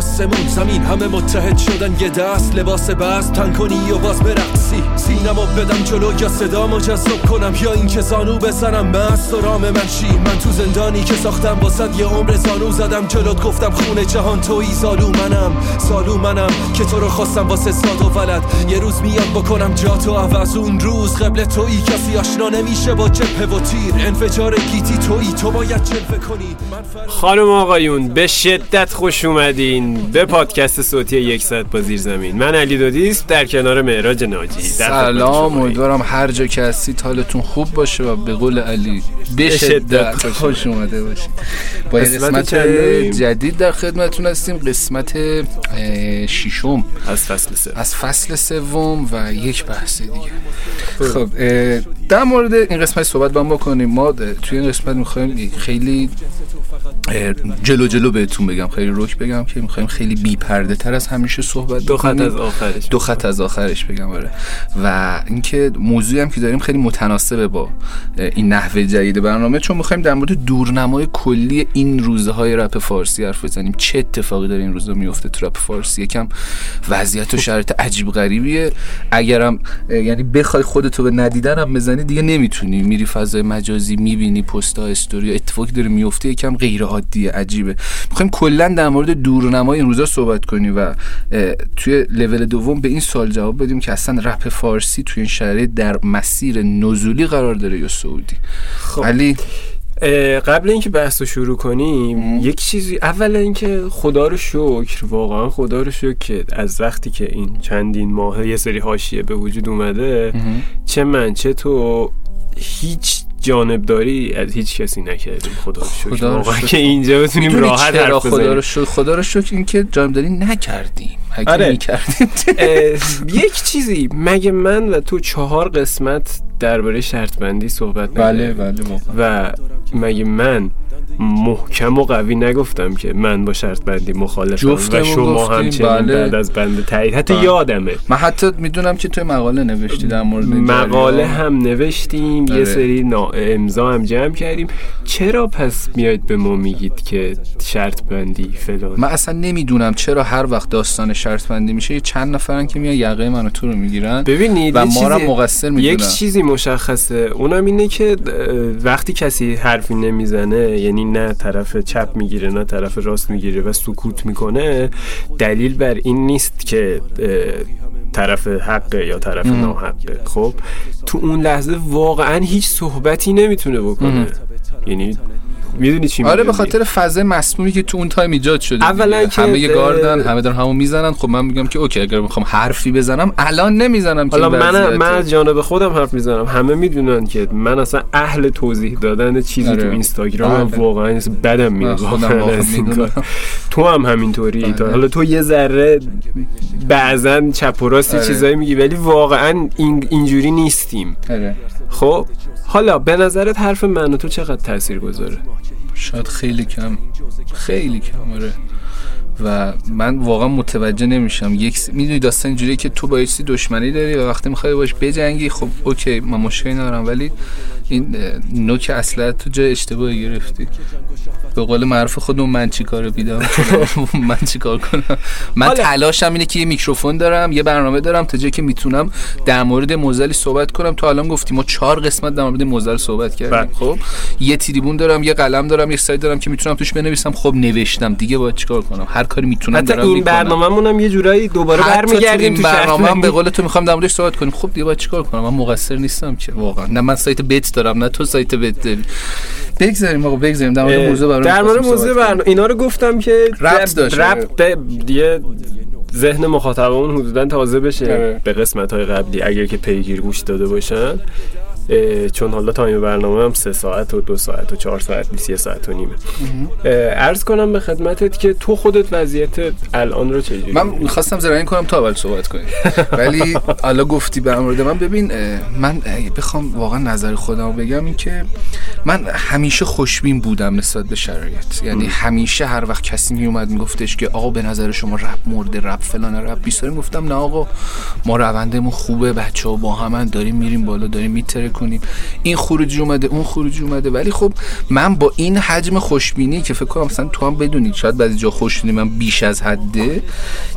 آسمون زمین همه متحد شدن یه دست لباس بست تن کنی و باز برقصی. سینما بدم جلو یا صدا جذب کنم یا اینکه زانو بزنم. مست و رام من شی من تو زندانی که ساختم واسد یه عمر زانو زدم جلوت گفتم خونه جهان توی زالو منم سالو منم که تو رو خواستم واسه ساد و ولد. یه روز میاد بکنم جا تو عوض اون روز. قبل توی کسی آشنا نمیشه با جبه و تیر. انفجار گیتی توی تو باید جلوه کنی. خانم آقایون به شدت خوش اومدین. به پادکست صوتی یک ساعت با زیر زمین. من علی دودیست در کنار معراج ناجی. سلام امیدوارم هر جا که هستید حالتون خوب باشه و به قول علی به شدت خوش اومده باشید. با قسمت جدید در خدمتتون هستیم. قسمت ششم. از فصل سوم. از فصل سوم و یک بحث دیگه. خب. در مورد این قسمت صحبت با بکنیم ما توی این قسمت می‌خوایم خیلی جلو جلو بهتون بگم خیلی روک بگم که می‌خوایم خیلی بی پرده تر از همیشه صحبت دو خط از آخرش. دو خط از آخرش بگم آره. و اینکه موضوعی هم که داریم خیلی متناسبه با این نحوه جدید برنامه چون می‌خوایم در مورد دورنمای کلی این روزه های رپ فارسی حرف بزنیم. چه اتفاقی داره این روزا میفته تو رپ فارسی؟ یکم وضعیت و شرایط عجیب غریبیه. اگرم یعنی بخوای خودتو به ندیدن هم بزنی دیگه نمی‌تونی. میری فضای مجازی می‌بینی پستا استوری اتفاقی داره میفته یکم غیر عادیه عجیبه. می‌خوایم کلا در مورد دورنمای این روزا صحبت کنیم و توی لول دوم به این سوال جواب بدیم که اصلا رپ فارسی توی این شرایط در مسیر نزولی قرار داره یا سعودی؟ خب. ولی قبل اینکه بحث رو شروع کنیم یک چیزی اولا اینکه خدا رو شکر واقعا خدا رو شکر که از وقتی که این چندین ماه یه سری حاشیه به وجود اومده چه من چه تو هیچ جانبداری از هیچ کسی نکردیم. خدا رو شکر. واقعا که اینجا بتونیم راحت حرف خدا رو شکر؟ خدا رو شکر اینکه جانبداری نکردیم. اگه آره. یک چیزی مگه من و تو چهار قسمت درباره شرط بندی صحبت بله بله و مگه من محکم و قوی نگفتم که من با شرط بندی مخالفم و شما همچنین بله. بعد از بند تایید حتی بله. یادمه من حتی می‌دونم که توی مقاله نوشتی در مورد مقاله هم نوشتیم یه آره. سری امضا هم جمع کردیم چرا پس میاد به ما میگید که شرط بندی فلان من اصلا نمی‌دونم چرا هر وقت داستان شرط بندی میشه یه چند نفرن که میان یقه منو تو رو می‌گیرن ببینید و ما رو مقصر می‌دونن. یک چیزی مشخصه. اونم اینه که وقتی کسی حرفی نمی‌زنه یعنی نه طرف چپ می‌گیره نه طرف راست می‌گیره و سکوت می‌کنه دلیل بر این نیست که طرف حقه یا طرف ناحقه. خب تو اون لحظه واقعا هیچ صحبتی نمی‌تونه بکنه. یعنی می‌دونی چی آره به خاطر فضای مسمومی که تو اون time ایجاد شده اولا که همه گاردن همه دارن همو می‌زنن. خب من میگم که okay اگر می‌خوام حرفی بزنم الان نمی‌زنم حالا من من از جانب خودم حرف می‌زنم. همه می‌دونن که من اصلا اهل توضیح دادن چیزی آره. تو اینستاگرام آره. واقعا بدم میاد. تو هم همینطوری. آره. حالا تو یه ذره بعضا چپ و راست آره. چیزایی میگی ولی واقعا این اینجوری نیستیم. آره. خب؟ حالا به نظرت حرف من و تو چقدر تاثیر گذاره؟ شاید خیلی کم. خیلی کم آره. و من واقعا متوجه نمیشم. یک می‌دونی داستان اینجوریه که تو با دشمنی داری و وقتی می‌خوای باش بجنگی خب اوکی من مشکلی ندارم. ولی این نوک اصلا تو جای اشتباهی گرفتی. به قول معروف خودمون من چی کار بیدم من چی کار کنم؟ من تلاشم اینه که یه میکروفون دارم یه برنامه دارم تا جایی که می‌تونم در مورد موزلی صحبت کنم. تو الان گفتیم ما چهار قسمت در مورد موزل صحبت کردیم. بله. خب؟ یه تریبون دارم یه قلم دارم یه سایت دارم که می‌تونم توش بنویسم. خب نوشتم. دیگه باید چیکار کنم؟ هر کاری می‌تونم حتی دارم این برنامه‌مون هم یه جورایی دوباره برمیگردیم تو برنامه به قول تو می‌خوام در موردش صحبت کنیم. خب دیگه باید چیکار کنم؟ من مقصر نیستم که واقعا. نه من سایت بیت دارم نه تو سایت داری بگذاریم آقا بگذاریم. در مورد موضوع در مورد موضوع برنامه اینا رو گفتم که ربط داشت ربط یه ذهن مخاطبمون حدودا تازه بشه. آره. به قسمت های قبلی اگر که پیگیر گوش داده باشن. چون حالا تایم برنامه هم سه ساعت و دو ساعت و چهار ساعت نیست یه ساعت و نیمه. ارز کنم به خدمتت که تو خودت وضعیت الان رو چجوری من می‌خواستم زرنگ کنم تا اول صحبت کنیم. ولی حالا گفتی به مورد من ببین من بخوام واقعا نظر خودم بگم این که من همیشه خوشبین بودم نسبت به شرایط. یعنی همیشه هر وقت کسی میومد میگفتش که آقا به نظر شما رپ مرده رپ فلان رپ بیساری گفتم نه آقا ما روندمون خوبه بچه ها با همن داریم میریم بالا داریم میتره کنیم این خروجی اومده اون خروجی اومده. ولی خب من با این حجم خوشبینی که فکر کنم مثلا تو هم بدونید شاید بعضی جا خوشبینی من بیش از حده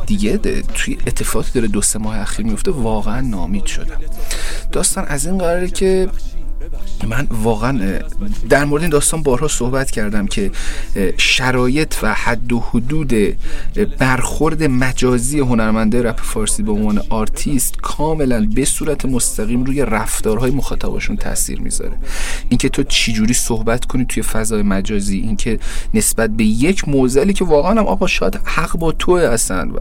دیگه توی اتفاقی داره دو سه ماه اخیر میفته واقعا ناامید شدم. داستان از این قراره که من واقعا در مورد این داستان بارها صحبت کردم که شرایط و حد و حدود برخورد مجازی هنرمنده رپ فارسی به عنوان آرتیست کاملا به صورت مستقیم روی رفتارهای مخاطباشون تاثیر می‌ذاره. اینکه تو چجوری صحبت کنی توی فضای مجازی اینکه نسبت به یک موزلی که واقعا هم آقا شاید حق با تو هستن و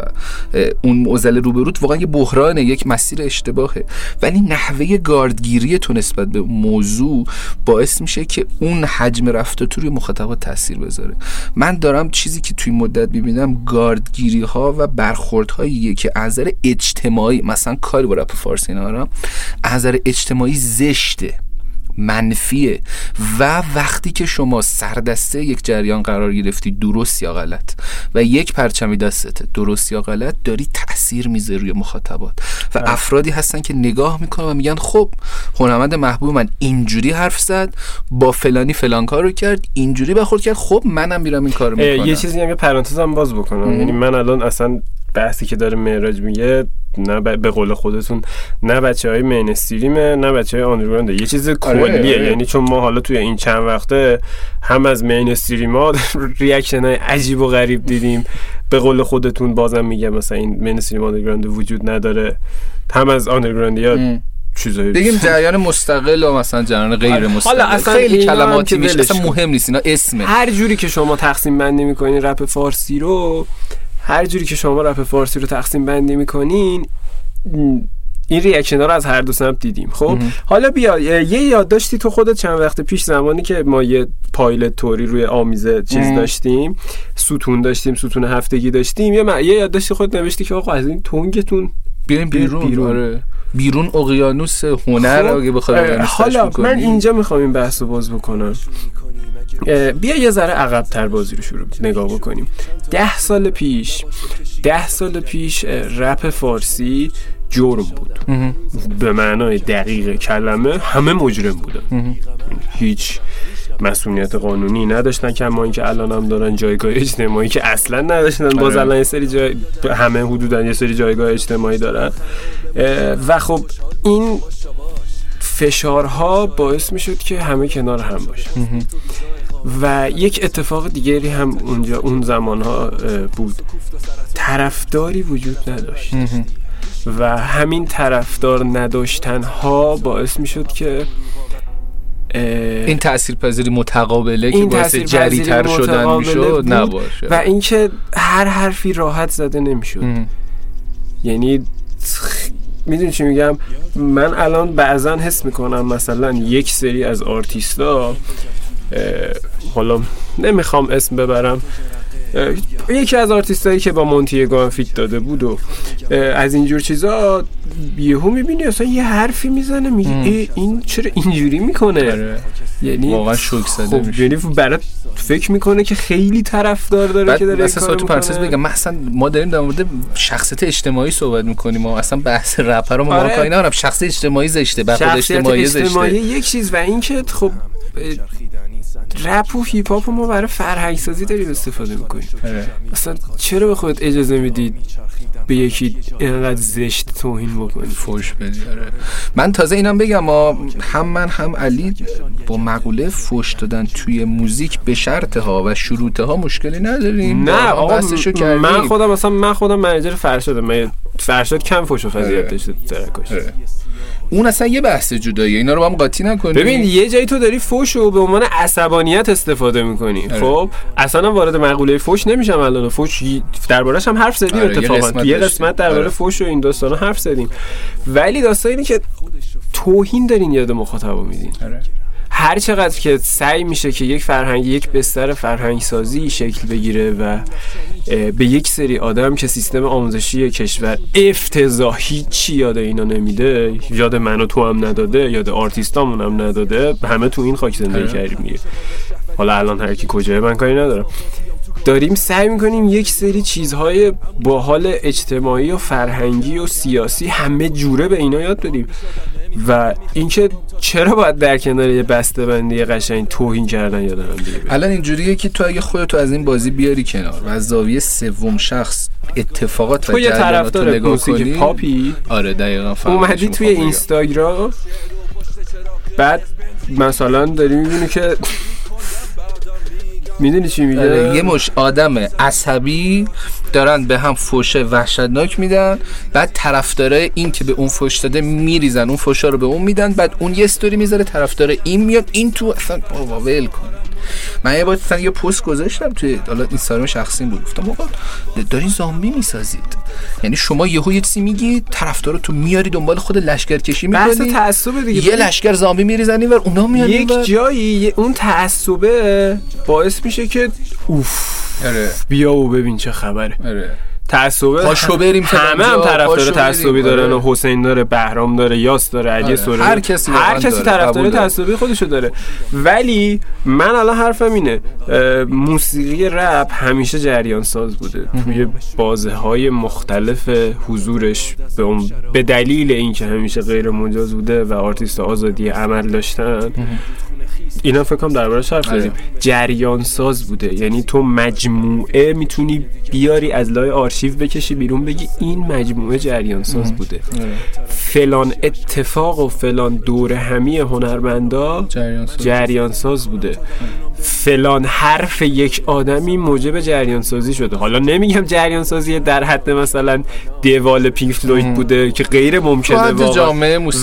اون موزل روبروت واقعا یه بحرانه یک مسیر اشتباهه. ولی نحوه گاردگیری تو نسبت به موضوع باعث میشه که اون حجم رفت تو روی مخاطبات تاثیر بذاره. من دارم چیزی که توی مدت ببینم گاردگیری ها و برخورد هایی که از اجتماعی مثلا کاری با رپ فارسی ندارم از اجتماعی زشته. منفیه. و وقتی که شما سردسته یک جریان قرار گرفتی درست یا غلط. و یک پرچمی دستته درست یا غلط داری تاثیر می‌ذاری روی مخاطبات. و بله. افرادی هستن که نگاه می‌کنن و میگن خب هنرمند محبوب من اینجوری حرف زد با فلانی فلان کار رو کرد اینجوری بخورد کرد خب منم میرم این کارو می‌کنم یه چیزی هم پرانتزم باز بکنم. یعنی من الان اصلا بحثی که داره معراج میگه نه به قول خودتون نه بچه های mainstream ه نه بچه های یه چیز آره، کلیه. آره. یعنی چون ما حالا توی این چند وقته هم از mainstream ها reaction های عجیب و غریب دیدیم. به قول خودتون بازم میگه مثلا این mainstream underground وجود نداره. هم از underground ی چیزایی بگیم جریان مستقل و مثلا جریان غیر آره. مستقل. حالا اصلا خیلی کلماتی میشه اصلا مهم نیست اینا اسمه. هر جوری که شما تقسیم بندی می‌کنین رپ فارسی رو هر جوری که شما رپ فارسی رو تقسیم بندی می‌کنین این reaction ها رو از هر دو سمت دیدیم خب؟ حالا بیا یه یادداشتی تو خودت چند وقت پیش زمانی که ما یه پایلت توری روی آمیزه چیز داشتیم ستون داشتیم ستون هفتگی داشتیم یه, یه یادداشتی خود نوشتی که آقا از این تنگتون بیرون بیرون. بیرون, آره. بیرون اقیانوس هنر خب، اگه حالا من اینجا می‌خوام این بحث رو باز بکنم. بیا یه ذره عقب تر بازی رو شروع نگاه بکنیم. ده سال پیش ده سال پیش رپ فارسی جرم بود. به معنای دقیق کلمه همه مجرم بودن. هیچ مسئولیت قانونی نداشتن کما اینکه الان هم دارن جایگاه اجتماعی که اصلا نداشتن. باز آره. الان یه سری جای همه حدودا یه سری جایگاه اجتماعی دارن. و خب این فشارها باعث می شد که همه کنار هم باشن. و یک اتفاق دیگری هم اونجا اون زمان ها بود. طرفداری وجود نداشت. و همین طرفدار نداشتن ها باعث می شد که این تأثیر پذیری متقابله که باعث جریتر شدن می‌شد؟ نباشه. و اینکه هر حرفی راحت زده نمی‌شد. یعنی می‌دونی چی میگم؟ من الان بعضا حس می‌کنم مثلا یک سری از آرتیستا حالا نمی‌خوام اسم ببرم. یکی از آرتیستایی که با مونتی گانفیت داده بود و از اینجور چیزا یهو می‌بینی اصلا یه حرفی می‌زنه میگه این چرا اینجوری می‌کنه؟ آره. یعنی واقعا شوک زده خب یعنی برات فکر می‌کنه که خیلی طرفدار داره که داره مثلا تو پرسس بگم مثلا ما داریم در مورد شخصیت اجتماعی صحبت می‌کنیم و اصلا بحث رپ رو ما آره. کاری ندارم. شخص اجتماعی زشته خود اجتماعی زشته. یک چیز و این که خب رپ و هیپ هاپ ما برای فرهنگ سازی داریم استفاده می‌کنیم. آره. اصلا چرا به خودت اجازه می‌دید به یکی اینقدر زشت توهین بکنی؟ فوش بدی. آره. من تازه اینم بگم هم من هم علی با مقوله فوش دادن توی موزیک به شرط ها و شروط ها مشکلی نداریم. نه آقا من خودم مثلا من خودم منیجر فرشاد من فرشاد کم فوش و فضیحت آره. داشته اون اصلا یه بحث جداییه اینا رو با هم قاطی نکنیم ببین یه جایی تو داری فوش رو به عنوان عصبانیت استفاده می‌کنی آره. خب اصلا وارد مقوله فوش نمیشم الان فوش دربارش هم حرف زدیم آره. اتفاقا یه قسمت درباره آره. فوش و این داستانا حرف زدیم ولی داستان اینه که توهین دارین یاد مخاطب میدین آره. هر چقدر که سعی میشه که یک فرهنگ یک بستر فرهنگ سازی شکل بگیره و به یک سری آدم که سیستم آموزشی کشور افتضاحی چی یاد اینا نمیده یاد من و تو هم نداده یاد آرتیستامون هم نداده همه تو این خاک زندگی آره. کردیم دیگه. حالا الان هر کی کجای من کاری ندارم. داریم سعی می‌کنیم یک سری چیزهای با حال اجتماعی و فرهنگی و سیاسی همه جوره به اینا یاد بدیم. و اینکه چرا باید در کنار یه بسته بندی قشنگ توهین کردن یا دارن دیگه؟ الان اینجوریه که تو اگه خودتو از این بازی بیاری کنار و از زاویه سوم شخص اتفاقات تو یه طرفدار موسیقی پاپی. آره دقیقا اومدی توی اینستاگرام. بعد مثلا داری می‌بینی که می‌دونی چی میگه؟ آره، یه مش آدم عصبی دارن به هم فوشه وحشتناک میدن بعد طرفدارای این که به اون فوش داده میریزن اون فوشا رو به اون میدن بعد اون یه استوری می‌ذاره طرفدار این میاد این تو اصلا بابا ول کن. من یه بار یه پست گذاشتم توی حالا اینستاگرام شخصی بود گفتم آقا دارین زامبی می‌سازید. یعنی شما یهو یه چیزی میگی طرفدار تو میاری دنبال خود لشکر کشی می‌کنی. بحث تعصب دیگه. یه لشکر زامبی میریزن و اونا میان یک جایی اون تعصبه باعث میشه که اوف آره. بیا و ببین چه خبره. آره. تعصبه. پاشو بریم همه هم طرفدار تعصبی دارن و حسین داره بهرام داره یاس داره علی آره. سوره. هر کسی هر کسی طرفدار تعصبی خودشو داره. ولی من الان حرفم اینه موسیقی رپ همیشه جریان ساز بوده. توی بازه های مختلف حضورش به, به دلیل اینکه همیشه غیر مجاز بوده و آرتیست آزادی عمل داشتن اینا فکر کنم دربارش حرف زدیم آره. جریان ساز بوده یعنی تو مجموعه می‌تونی بیاری از لای آرشیو بکشی بیرون بگی این مجموعه جریان ساز بوده آره. فلان اتفاق و فلان دور همی هنرمندا جریان ساز بوده. فلان حرف یک آدمی موجب جریان سازی شده. حالا نمیگم جریان سازی در حد مثلا دیوال پینک فلوید بوده که غیر ممکنه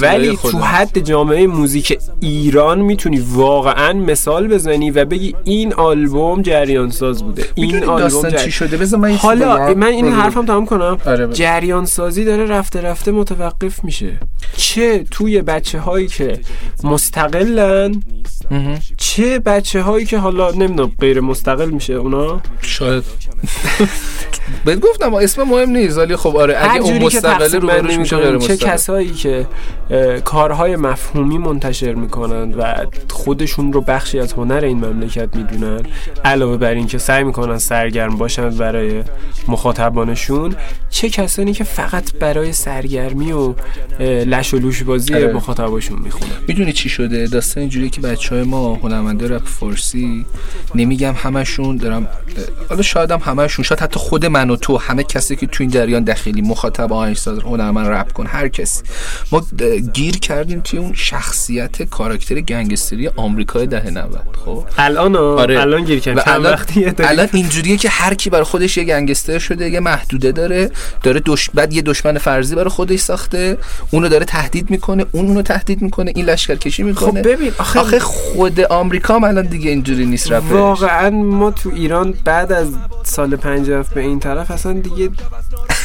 ولی تو حد جامعه موزیک ایران می‌تونی واقعا مثال بزنی و بگی این آلبوم جریان ساز بوده این آلبوم چی شده؟ من حالا من این حرفم تمام کنم. آره جریان سازی داره رفته رفته متوقف میشه. چه توی بچه هایی که مستقلن چه بچه هایی که حالا نمی‌دونم غیر مستقل میشه اونا؟ شاید. بهت گفتم اسم مهم نیست ولی خب آره اگه اون مستقل رو میشه غیر چه کسایی که کارهای مفهومی منتشر می‌کنن و خودشون رو بخشی از هنر این مملکت می‌دونن علاوه بر این که سعی می‌کنن سرگرم باشن برای مخاطبانشون چه کسانی که فقط برای سرگرمی و لش و لوش بازی آره. مخاطباشون می‌خونن. می‌دونی چی شده؟ داستان اینجوریه که بچه های ما هنرمنده رپ فارسی نمیگم همشون دارم حالا شاید هم همشون شاید حتی خود من و تو همه کسی که تو این جریان داخلی مخاطب آهنگساز هنرمند رپ کن هر کسی. ما گیر کردیم توی اون شخصیت کاراکتر گنگستری آمریکای دهه 90 خب؟ الان آره. الان گیر کردیم. الان, الان اینجوریه که هر کی برای خودش یه گنگستر شده یه محدوده داره داره دش... بعد یه دشمن فرضی برای خودش ساخته اونو داره تهدید می‌کنه اون اونو تهدید می‌کنه این لشکرکشی می‌کنه. خب ببین آخه, آخه خود آمریکا الان دیگه اینجوری نیست رفت واقعا ما تو ایران بعد از سال 50 به این طرف اصلا دیگه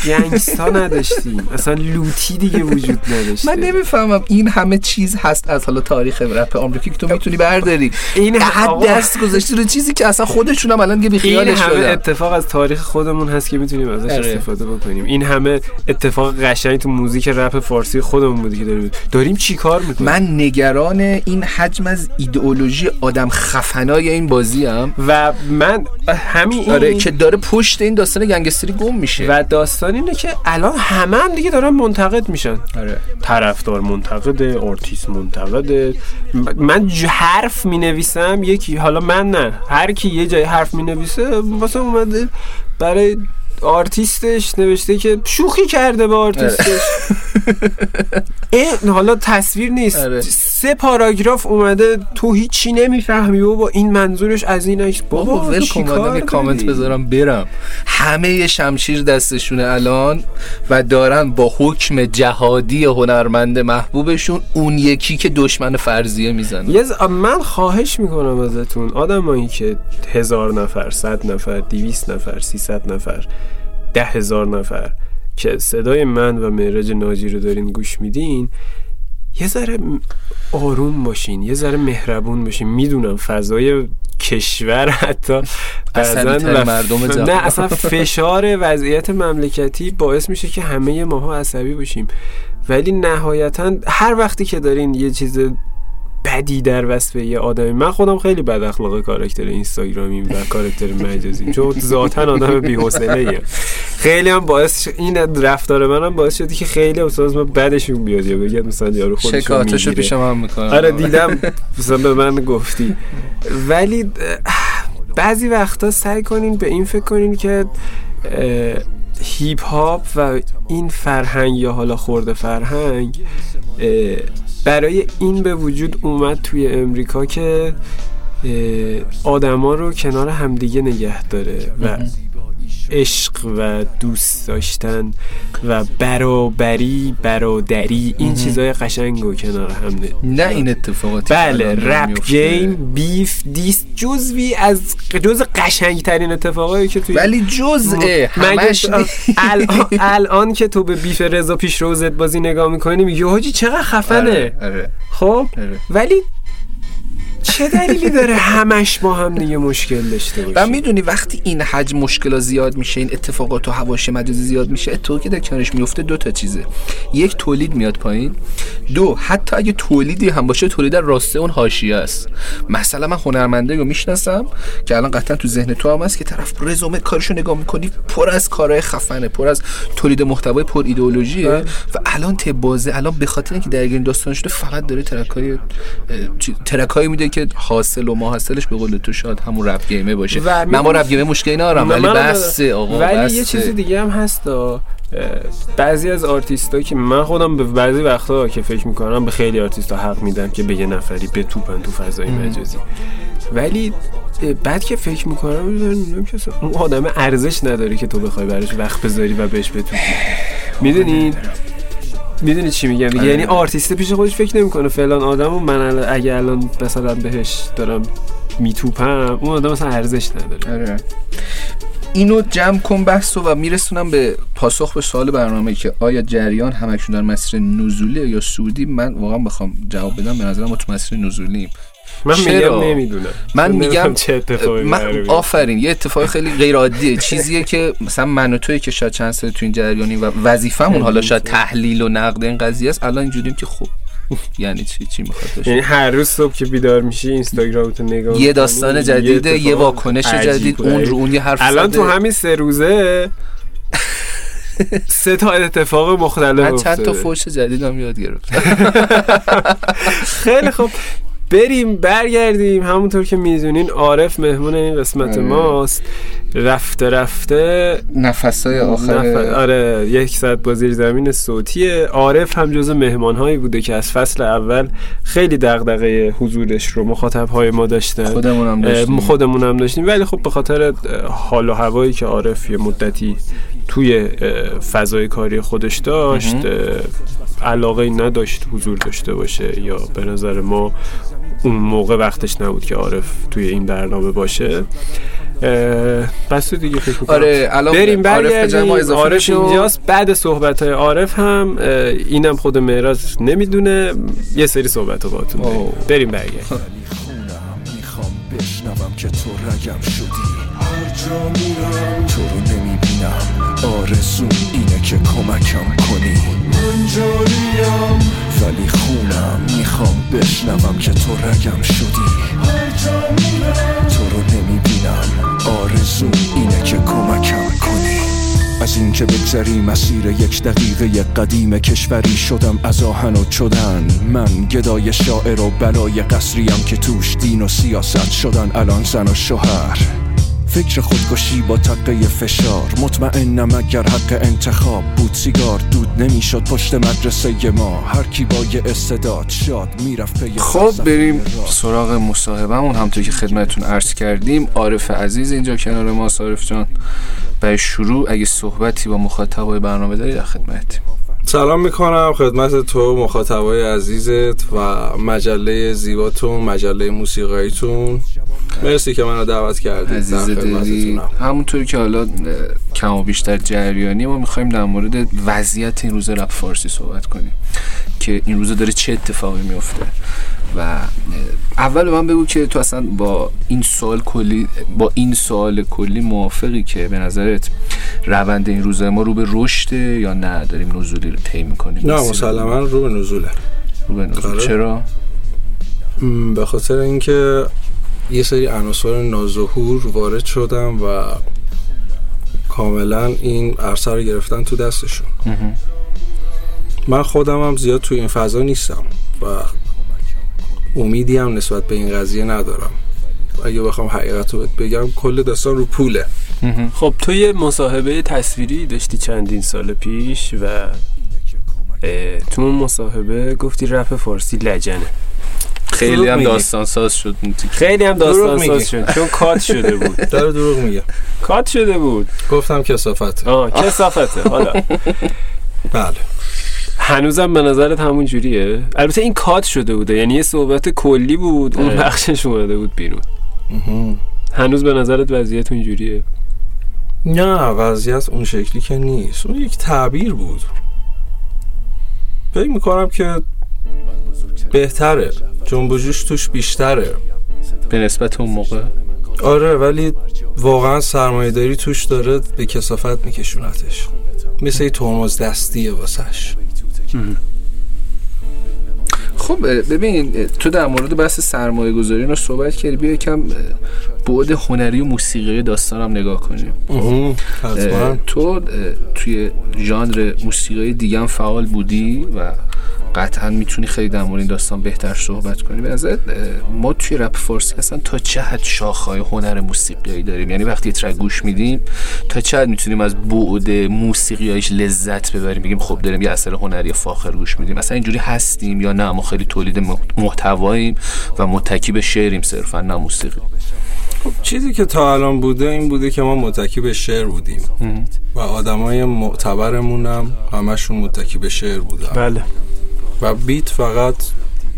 گنگستا نداشتیم اصلا لوتی دیگه وجود نداشته. من نمی‌فهمم این همه چیز هست از حالا تاریخ رپ آمریکا که تو می‌تونی برداری. این حد دست گذاشتی رو چیزی که اصلا خودشون هم الان بی خیالش همه اتفاق از تاریخ خودمون هست که می‌تونیم ازش اره. استفاده بکنیم. این همه اتفاق قشنگ تو موزیک رپ فارسی خودمون بودی که داریم. داریم چیکار می‌کنیم؟ من نگران این حجم از ایدئولوژی آدم خفنای این بازی هم و من همین آره که داره پشت این داستان گنگستری گم میشه. و داستان اینه که الان همه هم دیگه دارن منتقد میشن. آره. طرفدار منتقده آرتیست منتقده. من حرف می نویسم یکی حالا من نه. هر کی یه جای حرف می نویسه واسه اومده برای آرتیستش نوشته که شوخی کرده به آرتیستش. این حالا تصویر نیست. آره. سه پاراگراف اومده تو هیچی نمی‌فهمی و با این منظورش از این عکس بابا ول کن کامنت بذارم برم. همه شمشیر دستشونه الان و دارن با حکم جهادی هنرمند محبوبشون اون یکی که دشمن فرضیه می‌زنه guys من خواهش می‌کنم ازتون. آدمایی که هزار نفر صد نفر دیویس نفر سیصد نفر ده هزار نفر که صدای من و معراج ناجی رو دارین گوش میدین یه ذره آروم باشین یه ذره مهربون باشین. می‌دونم فضای کشور حتی مردم نه اصلا فشار وضعیت مملکتی باعث میشه که همه ماها عصبی باشیم. ولی نهایتا هر وقتی که دارین یه چیز بدی در وصف یه آدمی. من خودم خیلی بد اخلاق کاراکتر اینستاگرامی و کاراکتر مجازی. چون ذاتا آدم بی‌حوصله‌ای خیلی هم باعث این رفتار منم باعث شدی که خیلی استاد ما بعدشون بیاد یا بگید مثلا یارو خودش شکاتشو پیش من می‌کنه آره دیدم. مثلا به من گفتی. ولی بعضی وقتا سعی کنین به این فکر کنین که هیپ هاپ و این فرهنگ یا حالا خورده فرهنگ برای این به وجود اومد توی امریکا که آدما رو کنار همدیگه نگه داره و عشق و دوست داشتن و برابری برادری این چیزای قشنگ و کنار هم نه این اتفاقاتی بله رپ گیم بیف دیست جزوی از جز قشنگ ترین اتفاقایی که توی ولی جزء همش الان, الان که تو به بیف رضا پیش روزت بازی نگاه می‌کنی میگی حاجی چقدر خفنه. آره، آره. خب؟ آره. ولی چه دلیلی داره همش با هم دیگه مشکل داشته باشه و می‌دونی وقتی این حجم مشکل زیاد میشه این اتفاقات و حواش مجازی زیاد میشه اتفاقی که در کنارش میفته دو تا چیزه. یک تولید میاد پایین. دو حتی اگه تولیدی هم باشه تولید در راسته اون حاشیه است. مثلا من هنرمنده رو می‌شناسم که الان قطعا تو ذهن تو هم هست که طرف رزومه کارشو نگاه می‌کنی پر از کارهای خفنه پر از تولید محتوای پر ایدئولوژیه بله. و الان تبازه الان به خاطر اینکه درگیر داستان شده فقط داره track ای track ای میده که حاصل و ماحصلش به قول تو شاد همون rap game ه باشه. من با rap game ه مشکلی ندارم ولی بس آقا ولی یه چیز دیگه هم هست بعضی از آرتیست که من خودم به بعضی وقتا که فکر می‌کنم به خیلی آرتیست حق میدن که به یه نفری به توپن تو فضای مجازی. ولی بعد که فکر می‌کنم می‌دونم که اون آدم ارزش نداره که تو بخوای براش وقت بذاری و بهش بتوپی. می‌دونید می‌دونی چی میگم؟ یعنی آره. آرتیست پیش خودش فکر نمی‌کنه. فلان آدم و من اگه الان مثلا بهش دارم میتوپم اون آدم مثلا ارزش نداره. آره. اینو جمع کن بحث و میرسونم به پاسخ به سوال برنامه که آیا جریان همکشون در مسیر نزولی یا صعودی؟ من واقعا بخوام جواب بدم. به نظرم ما تو مسیر نزولیم. من میگم نمی‌دونم. من میگم چه اتفاقی من آفرین یه اتفاق خیلی غیر عادیه چیزیه که مثلا من و توی که شاید چند سال تو این جریانی و وظیفمون حالا شاید تحلیل و نقد این قضیه است الان اینجوریم که خب یعنی چی چی می‌خواد یعنی هر روز صبح که بیدار میشی اینستاگرامتو نگاه یه داستان جدیده یه واکنش جدید اون رو اون یه حرف الان تو همین سه روزه سه تا اتفاق مختلف چند تا فوش جدید هم یاد گرفت خیلی خوب. بریم برگردیم همونطور که می‌دونین عارف مهمون این قسمت آره. ماست رفته رفته نفسای آخر آره یک ساعت با زیر زمین صوتیه عارف هم جز مهمان هایی بوده که از فصل اول خیلی دغدغه حضورش رو مخاطب های ما داشتن. خودمون هم داشتیم. خودمون هم داشتیم. ولی خب به خاطر حال و هوایی که عارف یه مدتی توی فضای کاری خودش داشت علاقه نداشت حضور داشته باشه یا به نظر ما اون موقع وقتش نبود که عارف توی این برنامه باشه. بس دیگه فکر آره الان بریم برگردیم. عارف اینجاست. بعد صحبت های عارف هم اینم خود مهراج نمی‌دونه. یه سری صحبت ها باتون بریم, بریم برگردیم. می‌خوام بشنوم که تو رگم شدی. هر جا میرم. تو رو نمی‌بینم. آرزون اینه که کمکم کنی. من جاریم ولی خونم می‌خوام بشنوم که تو رگم شدی. هر جا میرم. آرزو اینه که کمکم کنی. از اینکه بگذری مسیر یک دقیقه قدیم کشوری شدم از آهن و چدن. من گدای شاعر و بلای قصریم که توش دین و سیاست شدن. الان زن و شوهر. فکر خودکشی با تقه فشار. مطمئنم اگر حق انتخاب بود سیگار دود نمی‌شد پشت مدرسه ما. هر کی با یه استعداد شاد می‌رفت پی خب بریم سراغ مصاحبهمون. همونطور که خدمتتون عرض کردیم عارف عزیز اینجا کنار ما. عارف جان برای شروع اگه صحبتی با مخاطبای برنامه داری در خدمتیم. سلام می‌کنم خدمت تو مخاطبای عزیزت و مجله زیباتون مجله موسیقاییتون. مرسی که منو دعوت کردید عزیز همونطوری که حالا کم و بیشتر جریانی ما می‌خوایم در مورد وضعیت این روز رپ فارسی صحبت کنیم. که این روزا داره چه اتفاقی میفته. و اول من بگو که تو اصلا با این سوال کلی با این سوال کلی موافقی که به نظرت روند این روزه ما رو به رشد یا نه؟ داریم نزولی رو طی می‌کنیم. نه مسلما رو به نزوله. رو به نزول. آره. چرا؟ به خاطر اینکه یه سری عناصر نازهور وارد شدم و کاملا این عرصه رو گرفتن تو دستشون. من خودم هم زیاد تو این فضا نیستم و امیدی هم نسبت به این قضیه ندارم. اگه بخوام حقیقت رو بگم کل داستان رو پوله. خب تو یه مصاحبه تصویری داشتی چندین سال پیش و تو اون مصاحبه گفتی رپ فارسی لجنه. خیلی هم داستان ساز شد. خیلی هم داستان ساز شد. چون کات شده بود. داره دروغ میگه. کات شده بود. گفتم کسافته. آه کسافته. حالا. بله. هنوزم به نظرت همون جوریه؟ البته این کات شده بوده یعنی یه صحبت کلی بود اون بخشش اومده بود بیرون. هنوز به نظرت وضعیت جوریه؟ نه وضعیت اون شکلی که نیست. اون یک تعبیر بود. فکر می‌کنم که بهتره. جنبجوش توش بیشتره. به نسبت اون موقع؟ آره ولی واقعا سرمایه داری توش داره به کسافت میکشونتش. مثل ترمز دستیه واسش. خب ببین تو در مورد بحث سرمایه گذاری رو صحبت کردی بیا یکم بعد هنری و موسیقی داستانم نگاه کنیم. تو توی ژانر موسیقی دیگه هم فعال بودی و قطعا می‌تونی خیلی در مورد این داستان بهتر صحبت کنی. به نظر ما توی رپ فارسی اصلا تا چه حد شاخهای هنر موسیقیایی داریم؟ یعنی وقتی ترک گوش میدیم تا چه حد می‌تونیم از بعد موسیقیایش لذت ببریم؟ بگیم خب داریم یه اثر هنری فاخر گوش میدیم. اصلا اینجوری هستیم یا نه؟ ما خیلی تولید محتواییم و متکی به شعریم صرفا نه موسیقی. چیزی که تا الان بوده این بوده که ما متکی به شعر بودیم. و آدمای معتبرمون هم همشون متکی به شعر بودن. بله. و بیت فقط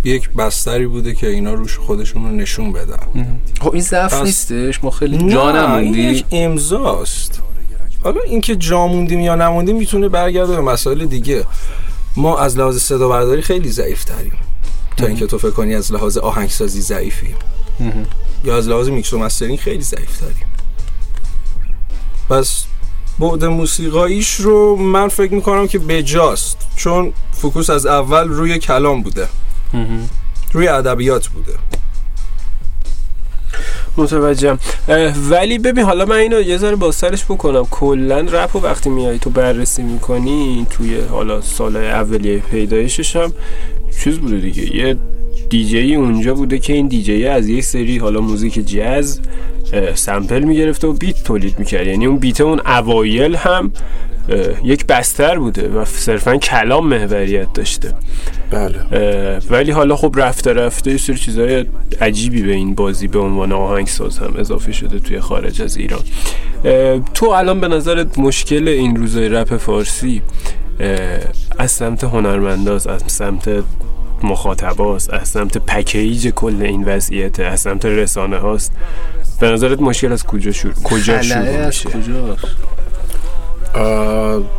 یک بستری بوده که اینا روش خودشون رو نشون بدن. خب این ضعف نیستش؟ ما خیلی جا نموندیم این یک امضاست. حالا اینکه جا موندیم یا نموندیم می‌تونه برگرده به مسائل دیگه. ما از لحاظ صدا برداری خیلی ضعیف تریم تا اینکه تو فکر کنی از لحاظ آهنگسازی ضعیفیم. یا از لحاظ میکس و mastering خیلی ضعیف تریم پس بعد موسیقاییش رو من فکر می‌کنم که بجاست چون focus از اول روی کلام بوده. روی ادبیات بوده. متوجهم. ولی ببین حالا من اینو یه ذره با سرش بکنم. کلا رپ و وقتی میای تو بررسی می‌کنی توی حالا سال اولیه پیدایشش هم چیز بوده دیگه. یه دیجی اونجا بوده که این دیجی از یک سری حالا موزیک جاز سمپل می‌گرفته و بیت تولید می‌کرد. یعنی اون بیت اون اوایل هم یک بستر بوده و صرفا کلام محوریت داشته. بله. ولی حالا خب رفته رفته یه سری چیزهای عجیبی به این بازی به عنوان آهنگساز هم اضافه شده توی خارج از ایران. تو الان به نظرت مشکل این روزای رپ فارسی از سمت هنرمنداز از سمت مخاطباست از سمت پکیج کل این وضعیت از سمت رسانه هاست. به نظرت مشکل از کجا شروع کجا شروع میشه؟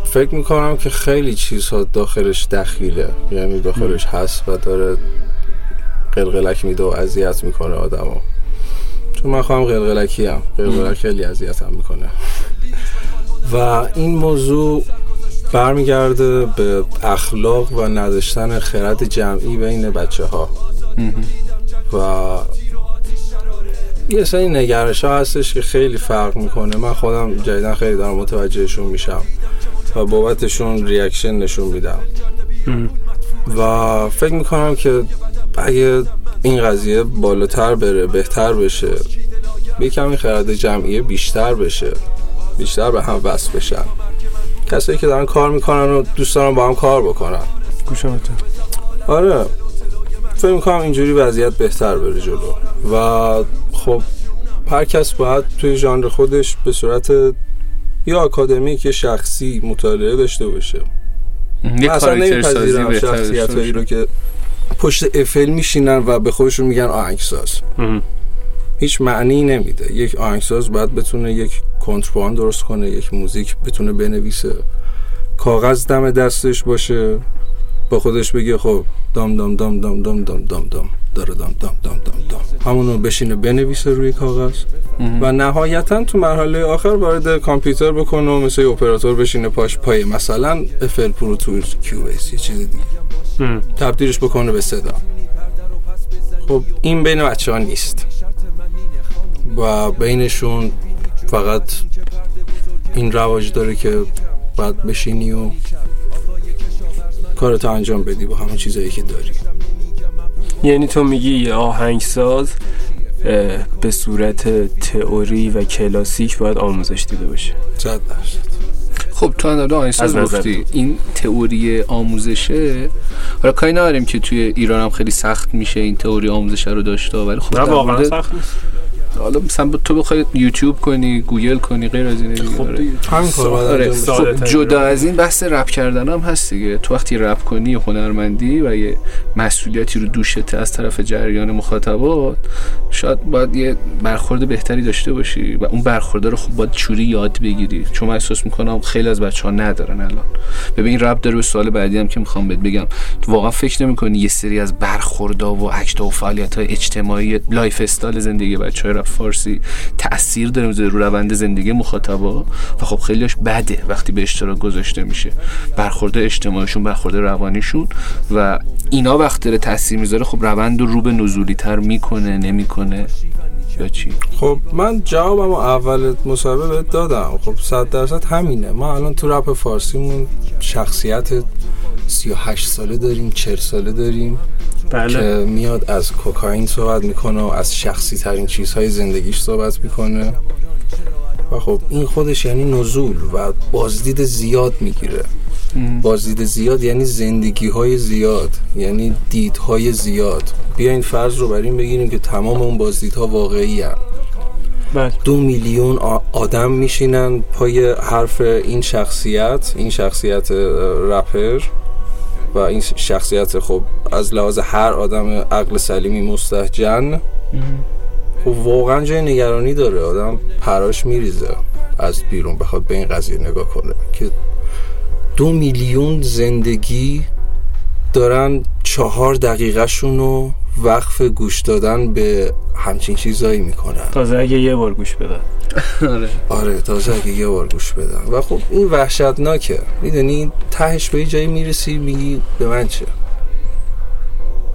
فکر می‌کنم که خیلی چیزها داخلش دخیله. یعنی داخلش هست و داره قلقلک میده و اذیت می‌کنه آدمو چون من خواهم قلقلکی هم قلقلک خیلی اذیت هم می‌کنه. و این موضوع برمیگرده به اخلاق و نداشتن خرد جمعی بین بچه ها و یه سری نگرش ها هستش که خیلی فرق می‌کنه. من خودم جدیدن خیلی دارم متوجهشون میشم و بابتشون ریاکشن نشون میدم. و فکر می‌کنم که اگه این قضیه بالاتر بره بهتر بشه به کمی خرد جمعی بیشتر بشه بیشتر به هم وصل بشن. کسایی که دارن کار می‌کنن و دوست دارن با هم کار بکنن. گوشمته آره. فکر می‌کنم اینجوری وضعیت بهتر بره جلو. و خب هر کس باید توی ژانر خودش به صورت یا آکادمیک یا شخصی مطالعه داشته باشه. یه اصلا نمیپذیرم شخصیت هایی رو که پشت FL میشینن و به خودشون میگن آهنگساز. هیچ معنی نمیده. یک آهنگساز باید بتونه یک کنترپوان درست کنه یک موزیک بتونه بنویسه. کاغذ دم دستش باشه با خودش بگه خب دام دام دام دام دام دام دام دام. داره دام دام دام دام دام. همونو بشینه بنویسه روی کاغذ. و نهایتا تو مرحله آخر وارد کامپیوتر بکنه و مثل اپراتور بشینه پاش پای مثلا FL Pro Tools Cubase یه چیز دیگه. تبدیلش بکنه به صدا. خب این بین بچه ها نیست. و بینشون فقط این رواج داره که باید بشینی و کارتو انجام بدی با همه چیزایی که داری. یعنی تو میگی یه آهنگساز به صورت تئوری و کلاسیک باید آموزش دیده باشه. صد خب تو هم آهنگساز گفتی این تئوری آموزشه. حالا کاری نداریم که توی ایران هم خیلی سخت میشه این تئوری آموزش رو داشته ولی خب نه واقعا سخت نیست. حالا مثلا تو بخوای یوتیوب کنی گوگل کنی غیر از این خب کار آره. خب جدا از این بحث رپ کردن هم هست دیگه. تو وقتی رپ کنی هنرمندی و یه مسئولیتی رو دوشته از طرف جریان مخاطبات شاید باید یه برخورد بهتری داشته باشی و اون برخورد رو خب باید چوری یاد بگیری. چون من احساس می‌کنم خیلی از بچه ها ندارن الان. ببین رپ داره به سوال بعدی هم که می‌خوام بهت بگم. تو واقعا فکر نمی‌کنی یه سری از برخوردها و act و فعالیت های اجتماعی lifestyle زندگی بچه های فارسی تاثیر داره رو روند زندگی مخاطبا و خب خیلیش بده وقتی به اشتراک گذاشته میشه. برخورد اجتماعیشون برخورد روانیشون و اینا وقتی داره تاثیر می‌ذاره. خب روند رو به نزولی تر می‌کنه نمی‌کنه؟ یا چی؟ خب من جوابم اول مصاحبه دادم. خب صد درصد همینه. ما الان تو رپ فارسیمون شخصیت 38 ساله داریم 40 ساله داریم. بله. که میاد از کوکائین صحبت می‌کنه و از شخصی ترین چیزهای زندگیش صحبت می‌کنه و خب این خودش یعنی نزول و بازدید زیاد می‌گیره بازدید زیاد یعنی زندگی های زیاد یعنی دیدهای زیاد این فرض رو بر این بگیریم که تمام اون بازدیدها واقعی هم. بله. دو میلیون آدم میشینن پای حرف این شخصیت این شخصیت رپر و این شخصیت خب از لحاظ هر آدم عقل سلیمی مستحجن خب واقعا جای نگرانی داره. آدم پراش میریزه از بیرون بخواد به این قضیه نگاه کنه که دو میلیون زندگی دارن چهار دقیقهشون رو وقف گوش دادن به همچین چیزایی می‌کنن. تازه اگه یه بار گوش بدن. آره. آره تازه اگه یه بار گوش بدن. و خب این وحشتناکه. می‌دونی؟ تهش به جایی می‌رسی میگی به من چه؟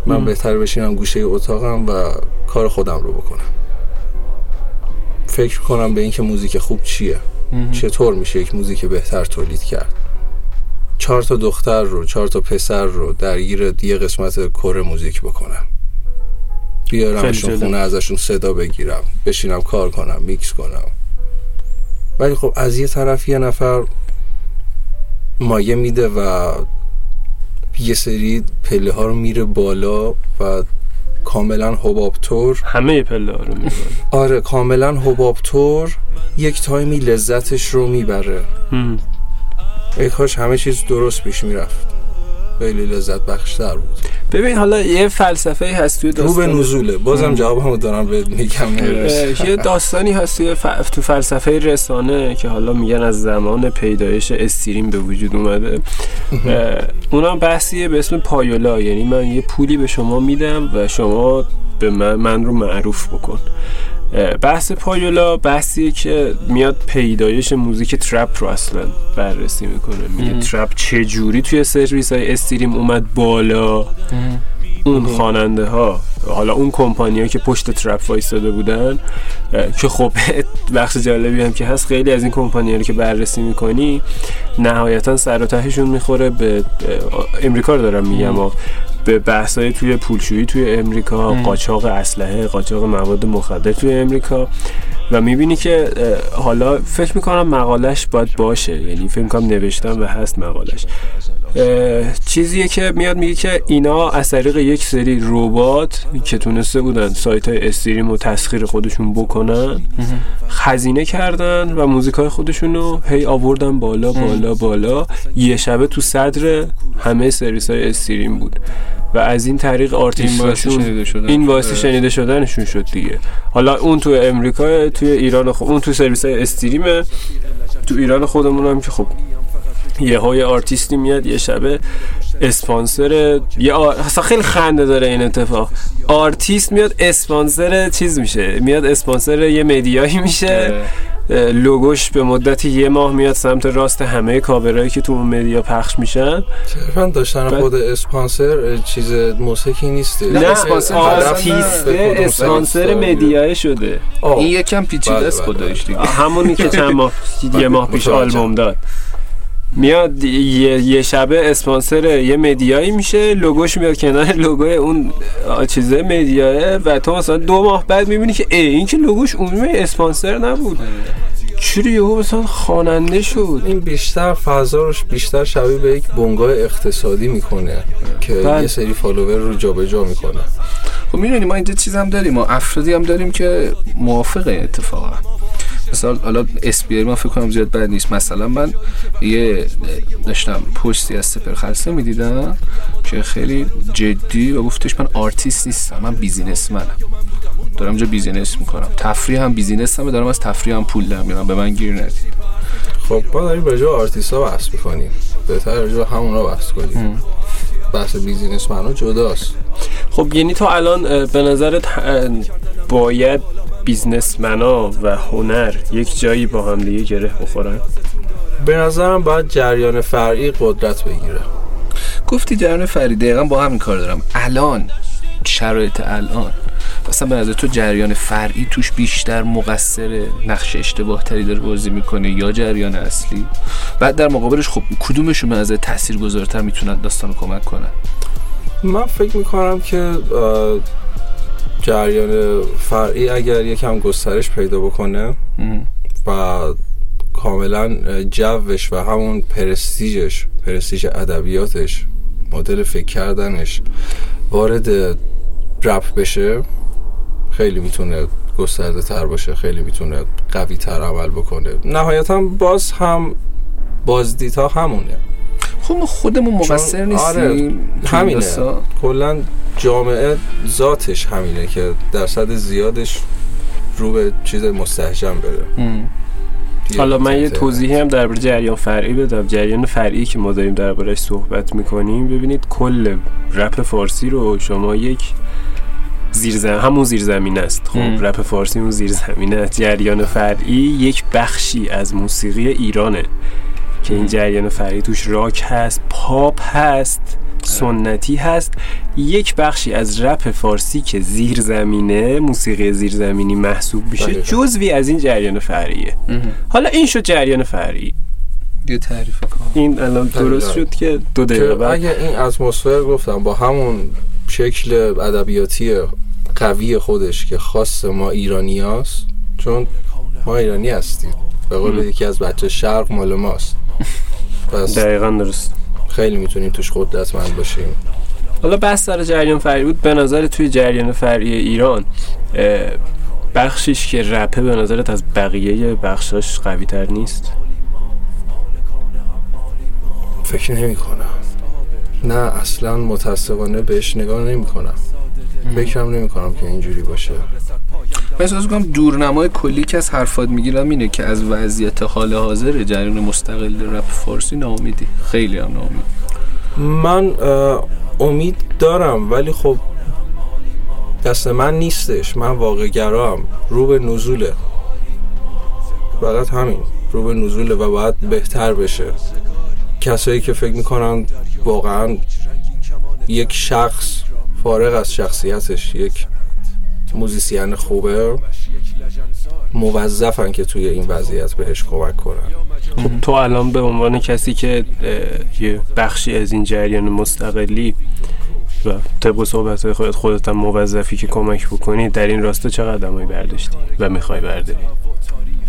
من بهتر بشینم گوشه اتاقم و کار خودم رو بکنم. فکر کنم به اینکه موزیک خوب چیه؟ چطور میشه یک موزیک بهتر تولید کرد؟ چهار تا دختر رو چهار تا پسر رو درگیر یه قسمت کور موزیک بکنم. بیارمشون خونه ازشون صدا بگیرم بشینم کار کنم میکس کنم. ولی خب از یه طرف یه نفر مایه میده و یه سری پله ها رو میره بالا و کاملا حبابتور همه پله ها رو میره آره کاملا حبابتور یک تایمی لذتش رو می‌بره. ای کاش همه چیز درست پیش می‌رفت. خیلی لذت بخشتر بود. ببین حالا یه فلسفه هست توی داستان رو به نزوله. بازم جوابمو دارم به میگم. یه داستانی هست توی تو فلسفه رسانه که حالا میگن از زمان پیدایش استریم به وجود اومده. اونم بحثیه به اسم پایولا. یعنی من یه پولی به شما میدم و شما به من, من رو معروف بکن. بحث پایولا بحثیه که میاد پیدایش موزیک ترپ رو اصلا بررسی می‌کنه. میگه ترپ چه جوری توی سرویس های استریم اومد بالا؟ اون خواننده ها حالا اون کمپانی که پشت ترپ وایستاده بودن که خب بخش جالبی هم که هست خیلی از این کمپانی رو که بررسی می‌کنی نهایتا سر و تهشون می‌خوره به امریکا رو دارم میگم به بحثای توی پولشویی توی امریکا قاچاق اسلحه قاچاق مواد مخدر توی امریکا و می‌بینی که حالا فکر می‌کنم مقالش باید باشه یعنی فکر می‌کنم نوشتم و هست مقالش چیزیه که میاد میگه که اینا از طریق یک سری ربات که تونسته بودن سایت های استریم و تسخیر خودشون بکنن خزینه کردن و موزیک های خودشون رو هی آوردن بالا بالا بالا. یه شبه تو صدر همه سریس های استریم بود. و از این طریق آرتیستاشون این آره. شنیده شدنشون. شد دیگه. حالا اون تو امریکا توی ایران خود اون تو سرویس های stream ه. تو ایران خودمون هم که خب یه های آرتیستی میاد یه شبه اسپانسر یه آر... اصلا خیلی خنده داره این اتفاق. آرتیست میاد اسپانسر چیز میشه میاد اسپانسر یه media یی میشه. لوگوش به مدت یه ماه میاد سمت راست همه کاورایی که تو اون media پخش میشن. صرفا داشتن ب... خود اسپانسر چیز موسیقی نیست نه اسپانسر آرتیسته اسپانسر مدیای شده. این یکم پیچیده بله، است بله، خودش دیگه. همونی که چند ماه یه ماه پیش آلبوم داد. میاد یه, یه شبه اسپانسر یه مدیایی میشه لوگوش میاد کنار لوگوی اون چیزه مدیاه و تو مثلا دو ماه بعد می‌بینی که ای این که لوگوش عمومی اسپانسر نبود. چوری یهو مثلا خواننده شد؟ این بیشتر فضا روش بیشتر شبیه به یک بنگاه اقتصادی می‌کنه که بله. یه سری follower رو جابجا جا می‌کنه. خب می‌دونی ما اینجا چیز هم داریم ما افرادی هم داریم که موافق اتفاقا. مثلا حالا اسپیر ما فکر کنم زیاد بد نیست. مثلا من یه داشتم پستی از سپهر خلسه می‌دیدم که خیلی جدی و گفتش من آرتیست نیستم من businessman م دارم اینجا business می‌کنم. تفریح هم business هم دارم از تفریح هم پول در میارم. به من گیر ندید. خب ما داریم به جای آرتیست ها بحث می‌کنیم. بهتر به همون بحث کنیم. بحث businessman و جداست. خب یعنی تو الان به نظرت باید businessman ا و هنر یک جایی با هم دیگه گره بخورن؟ به نظرم باید جریان فرعی قدرت بگیره. گفتی جریان فرعی دقیقا با همین کار دارم. الان شرایط الان. مثلا به نظر تو جریان فرعی توش بیشتر مقصر نقش اشتباه تری داره بازی می‌کنه یا جریان اصلی؟ بعد در مقابلش خب کدومشون به نظر تأثیر گذارتر می‌تونن داستان کمک کنن؟ من فکر می‌کنم که جریان فرعی اگر یکم گسترش پیدا بکنه و کاملا جوش و همون پرستیجش پرستیج ادبیاتش مدل فکر کردنش وارد رپ بشه خیلی می‌تونه گسترده تر باشه خیلی می‌تونه قوی تر عمل بکنه. نهایتا باز هم بازدیتا همونه. خب ما خودمون مقصر نیستیم آره همینه. کلا جامعه ذاتش همینه که درصد زیادش رو به چیز مستحجم بره. حالا من یه توضیحی هم درباره جریان فرعی بدم. جریان فرعی که ما داریم دربارهش صحبت می‌کنیم ببینید کل رپ فارسی رو شما یک زیرزم همون زیرزمین است. خب رپ فارسی اون زیرزمینه. است جریان فرعی یک بخشی از موسیقی ایرانه که این جریان فرعی توش راک هست پاپ هست. سنتی هست. یک بخشی از رپ فارسی که زیر زمینه موسیقی زیرزمینی محسوب میشه جزوی از این جریان فرعیه حالا این شد جریان فرعی. یه تعریف این الان درست شد که دو دقیقه بعد اگه این اتمسفر گفتم با همون شکل ادبیاتی قوی خودش که خاص ما ایرانی هست چون ما ایرانی هستیم. به قول یکی از بچه شرق مال ماست. دقیقا درست. خیلی می‌تونیم توش قدرتمند باشیم حالا بحث سر جریان فرعی بود. به نظر توی جریان فرعی ایران بخشیش که رپه به نظرت از بقیه بخشاش قوی تر نیست؟ فکر نمی کنم نه اصلا متاسفانه بهش نگاه نمی کنم فکرم نمی کنم که اینجوری باشه. من احساس کنم دورنمای کلی که از حرفات می‌گیرم اینه که از وضعیت حال حاضر جریان مستقل رپ فارسی ناامیدی. خیلی هم ناامید من امید دارم ولی خب دست من نیستش. من واقع گرام رو به نزوله. فقط همین. رو به نزوله و باید بهتر بشه. کسایی که فکر می‌کنن واقعا یک شخص فارغ از شخصیتش یک موزیسین خوبه؟ موظفن که توی این وضعیت بهش کمک کنن. خب تو الان به عنوان کسی که یه بخشی از این جریان مستقلی و طبق صحبت های خودت خودت هم موظفی که کمک بکنی در این راستا چه قدم برداشتی و می‌خوای برداری؟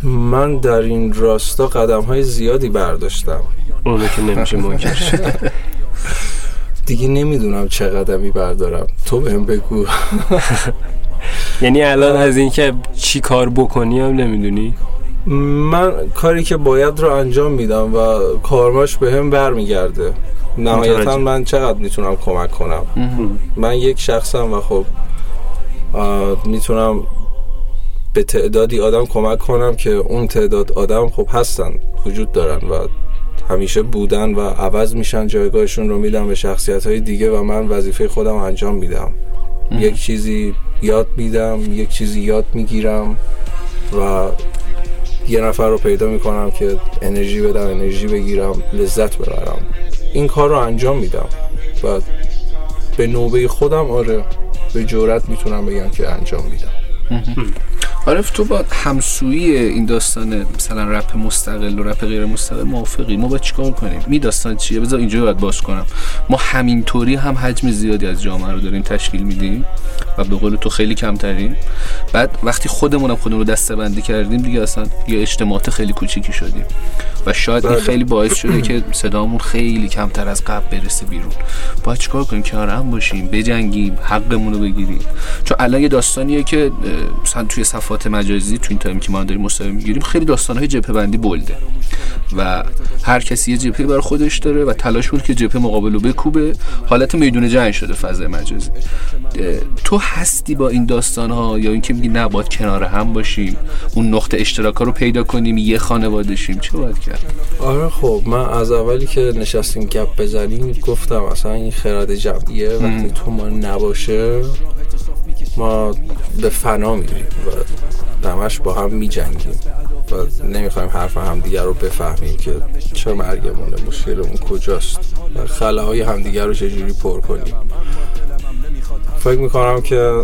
من در این راستا قدم های زیادی برداشتم. اونو که نمیشه منکر شد. دیگه نمی‌دونم چه قدمی بردارم. تو بهم بگو. یعنی الان از اینکه چی کار بکنی هم نمی‌دونی؟ من کاری که باید رو انجام میدم و کارماش به هم برمیگرده. نهایتا من چقدر می‌تونم کمک کنم؟ من یک شخصم و خب می‌تونم به تعدادی آدم کمک کنم که اون تعداد آدم خب هستن وجود دارن و همیشه بودن و عوض میشن جایگاهشون رو میدم به شخصیت های دیگه و من وظیفه خودم انجام میدم. یک چیزی یاد میدم یک چیزی یاد می‌گیرم و یه نفر رو پیدا می‌کنم که انرژی بدم انرژی بگیرم لذت ببرم. این کار رو انجام میدم و به نوبه خودم آره به جورت می‌تونم بگم که انجام میدم. عارف تو با همسویی این داستان مثلا رپ مستقل و رپ غیر مستقل موافقی. ما باید چیکار کنیم؟ می داستان چیه؟ بذار اینجا باید باز کنم. ما همینطوری هم حجم زیادی از جامعه رو داریم تشکیل میدیم و به قول تو خیلی کمتریم. بعد وقتی خودمونم خودمون رو دسته بندی کردیم دیگه اصلا یه اجتماعات خیلی کوچیکی شدیم. و شاید این بله. خیلی باعث شده که صدامون خیلی کمتر از قبل برسه بیرون. باید چیکار کنیم؟ کنار هم باشیم بجنگیم حقمون رو بگیریم. چون الان یه داستانیه که مثلا توی صفات مجازی تو این تایم که ما داریم مصاحبه می‌گیریم خیلی داستانهای جبهه بندی بلده و هر کسی یه جبهه بر خودش داره و تلاش بود که جبهه مقابل رو بکوبه. حالت میدون جنگ شده فضای مجازی. تو هستی با این داستان ها یا اینکه میگی نه باید کنار هم باشیم اون نقطه اشتراک رو پیدا کنیم یه خانواده شیم چه باید کرد؟ آره خب من از اولی که نشستیم گپ بزنیم گفتم اصلا این خرد جمعیه وقتی تو ما نباشه ما به فنا میریم و دمش با هم میجنگیم و نمی‌خوایم حرف همدیگر رو بفهمیم که چه مرگمونه مشکلمون کجاست و خلاهای همدیگر رو چجوری پر کنیم. فکر می‌کنم که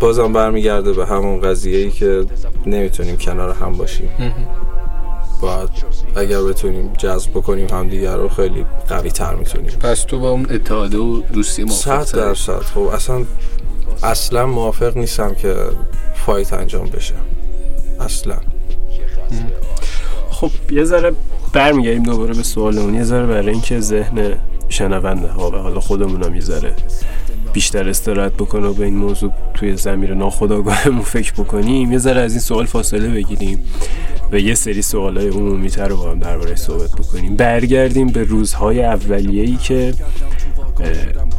بازم برمیگرده به همون قضیه ای که نمی‌تونیم کنار هم باشیم. باید اگر بتونیم جذب بکنیم همدیگر رو خیلی قوی تر می‌تونیم. پس تو با اون اتحاده و دوستی موافق صد درصد. خب اصلا اصلا موافق نیستم که فایت انجام بشه. اصلا. خب یه ذره برمیگردیم دوباره به سوالمون یه ذره برای اینکه ذهن شنونده ها و حالا خودمون هم یه ذره بیشتر استراحت بکنه و به این موضوع توی زمیر ناخداگاهمون فکر بکنیم یه ذره از این سوال فاصله بگیریم و یه سری سوالای عمومی تر رو با هم درباره صحبت بکنیم. برگردیم به روزهای اولیه‌ای که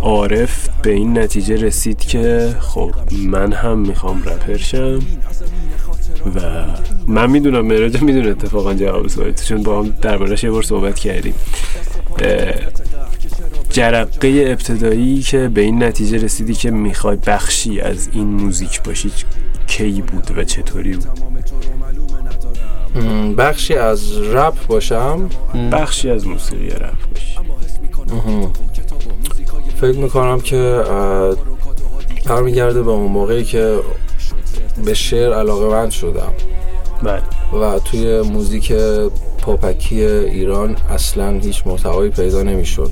عارف به این نتیجه رسید که خب من هم می‌خوام رپر شم و من می‌دونم مراجع می‌دونه اتفاقا جواب سوال چون با هم دربارش یه بار صحبت کردیم. جرقه ابتدایی که به این نتیجه رسیدی که می‌خوای بخشی از این موزیک باشی کی بود و چطوری بود؟ بخشی از رپ باشم؟ بخشی از موسیقی رپ باشی. فکر می‌کنم که برمیگرده به اون موقعی که به شعر علاقه مند شدم. بله. و توی موزیک پاپکی ایران اصلا هیچ محتوایی پیدا نمی‌شد.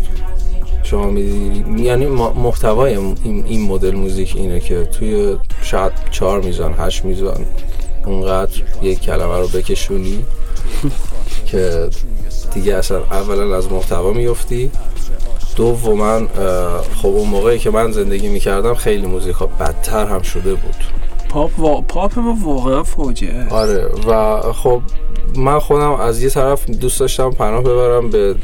شما میدی یعنی محتوای این مدل موزیک اینه که توی شاید چهار میزان هشت میزان اونقدر یک کلمه رو بکشونی که دیگه اصلا اولا از محتوا میفتی من خب اون موقعی که من زندگی می‌کردم خیلی موزیک ها بدتر هم شده بود. پاپ و... پاپ ما واقعا فوجه آره و خب من خودم از یه طرف دوست داشتم پناه ببرم به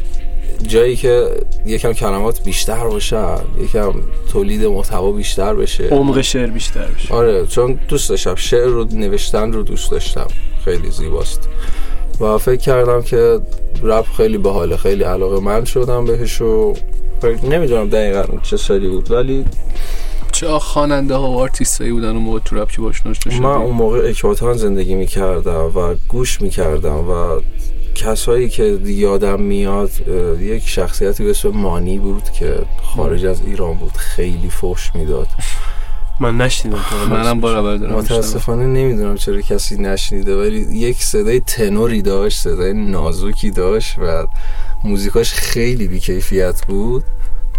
جایی که یکم کلمات بیشتر باشن یکم تولید محتوا بیشتر بشه. عمق شعر بیشتر بشه. آره چون دوست داشتم شعر رو نوشتن رو دوست داشتم. خیلی زیباست. و فکر کردم که رپ خیلی باحاله خیلی علاقه‌مند شدم بهش و نمی‌دونم دقیقا چه سالی بود ولی چه خواننده ها و آرتیست هایی بودن اون موقع تو رپ که باش من اون موقع اکباتان زندگی می‌کردم و گوش می‌کردم و کسایی که یادم میاد یک شخصیتی به اسم مانی بود که خارج از ایران بود خیلی فوش می‌داد. من نشنیدم منم برابر دارم متاسفانه نمی‌دونم چرا کسی نشنیده ولی یک صدای تنوری داشت صدای نازکی داشت و موزیکاش خیلی بیکیفیت بود.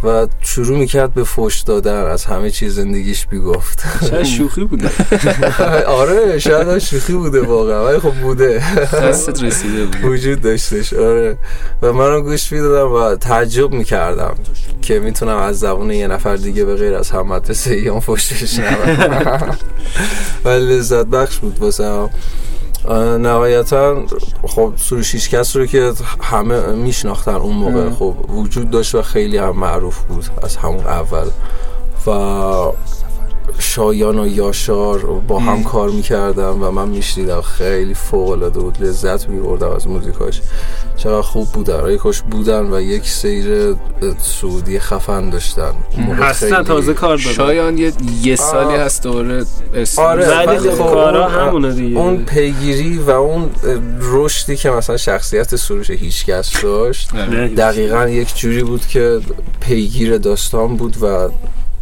و شروع می‌کرد به فوش دادن از همه چیز زندگیش بیگفت. شاید شوخی بوده. آره شاید شوخی بوده واقعا ولی خب بوده. دستت رسیده بود. وجود داشتش آره. و منم گوش می‌دادم و تعجب می‌کردم که می‌تونم از زبون یه نفر دیگه به غیر از هم مدرسه ایان فوشش ولی لذت بخش بود واسه نهایتا خب سروش کس رو که همه میشناختن اون موقع خب وجود داشت و خیلی هم معروف بود از همون اول. و شایان و یاشار با هم کار می‌کردم و من میشنیدم خیلی فوق العاده بود لذت میبردم از موزیکاش. چقدر خوب بودن کاش بودن و یک سیر سعودی خفن داشتن. هستن تازه کار دادن شایان یه, یه سالی هست دوره آره خب کارا همونه دیگه. اون پیگیری و اون رشدی که مثلا شخصیت سروش هیچکس داشت دقیقا یک جوری بود که پیگیر داستان بود و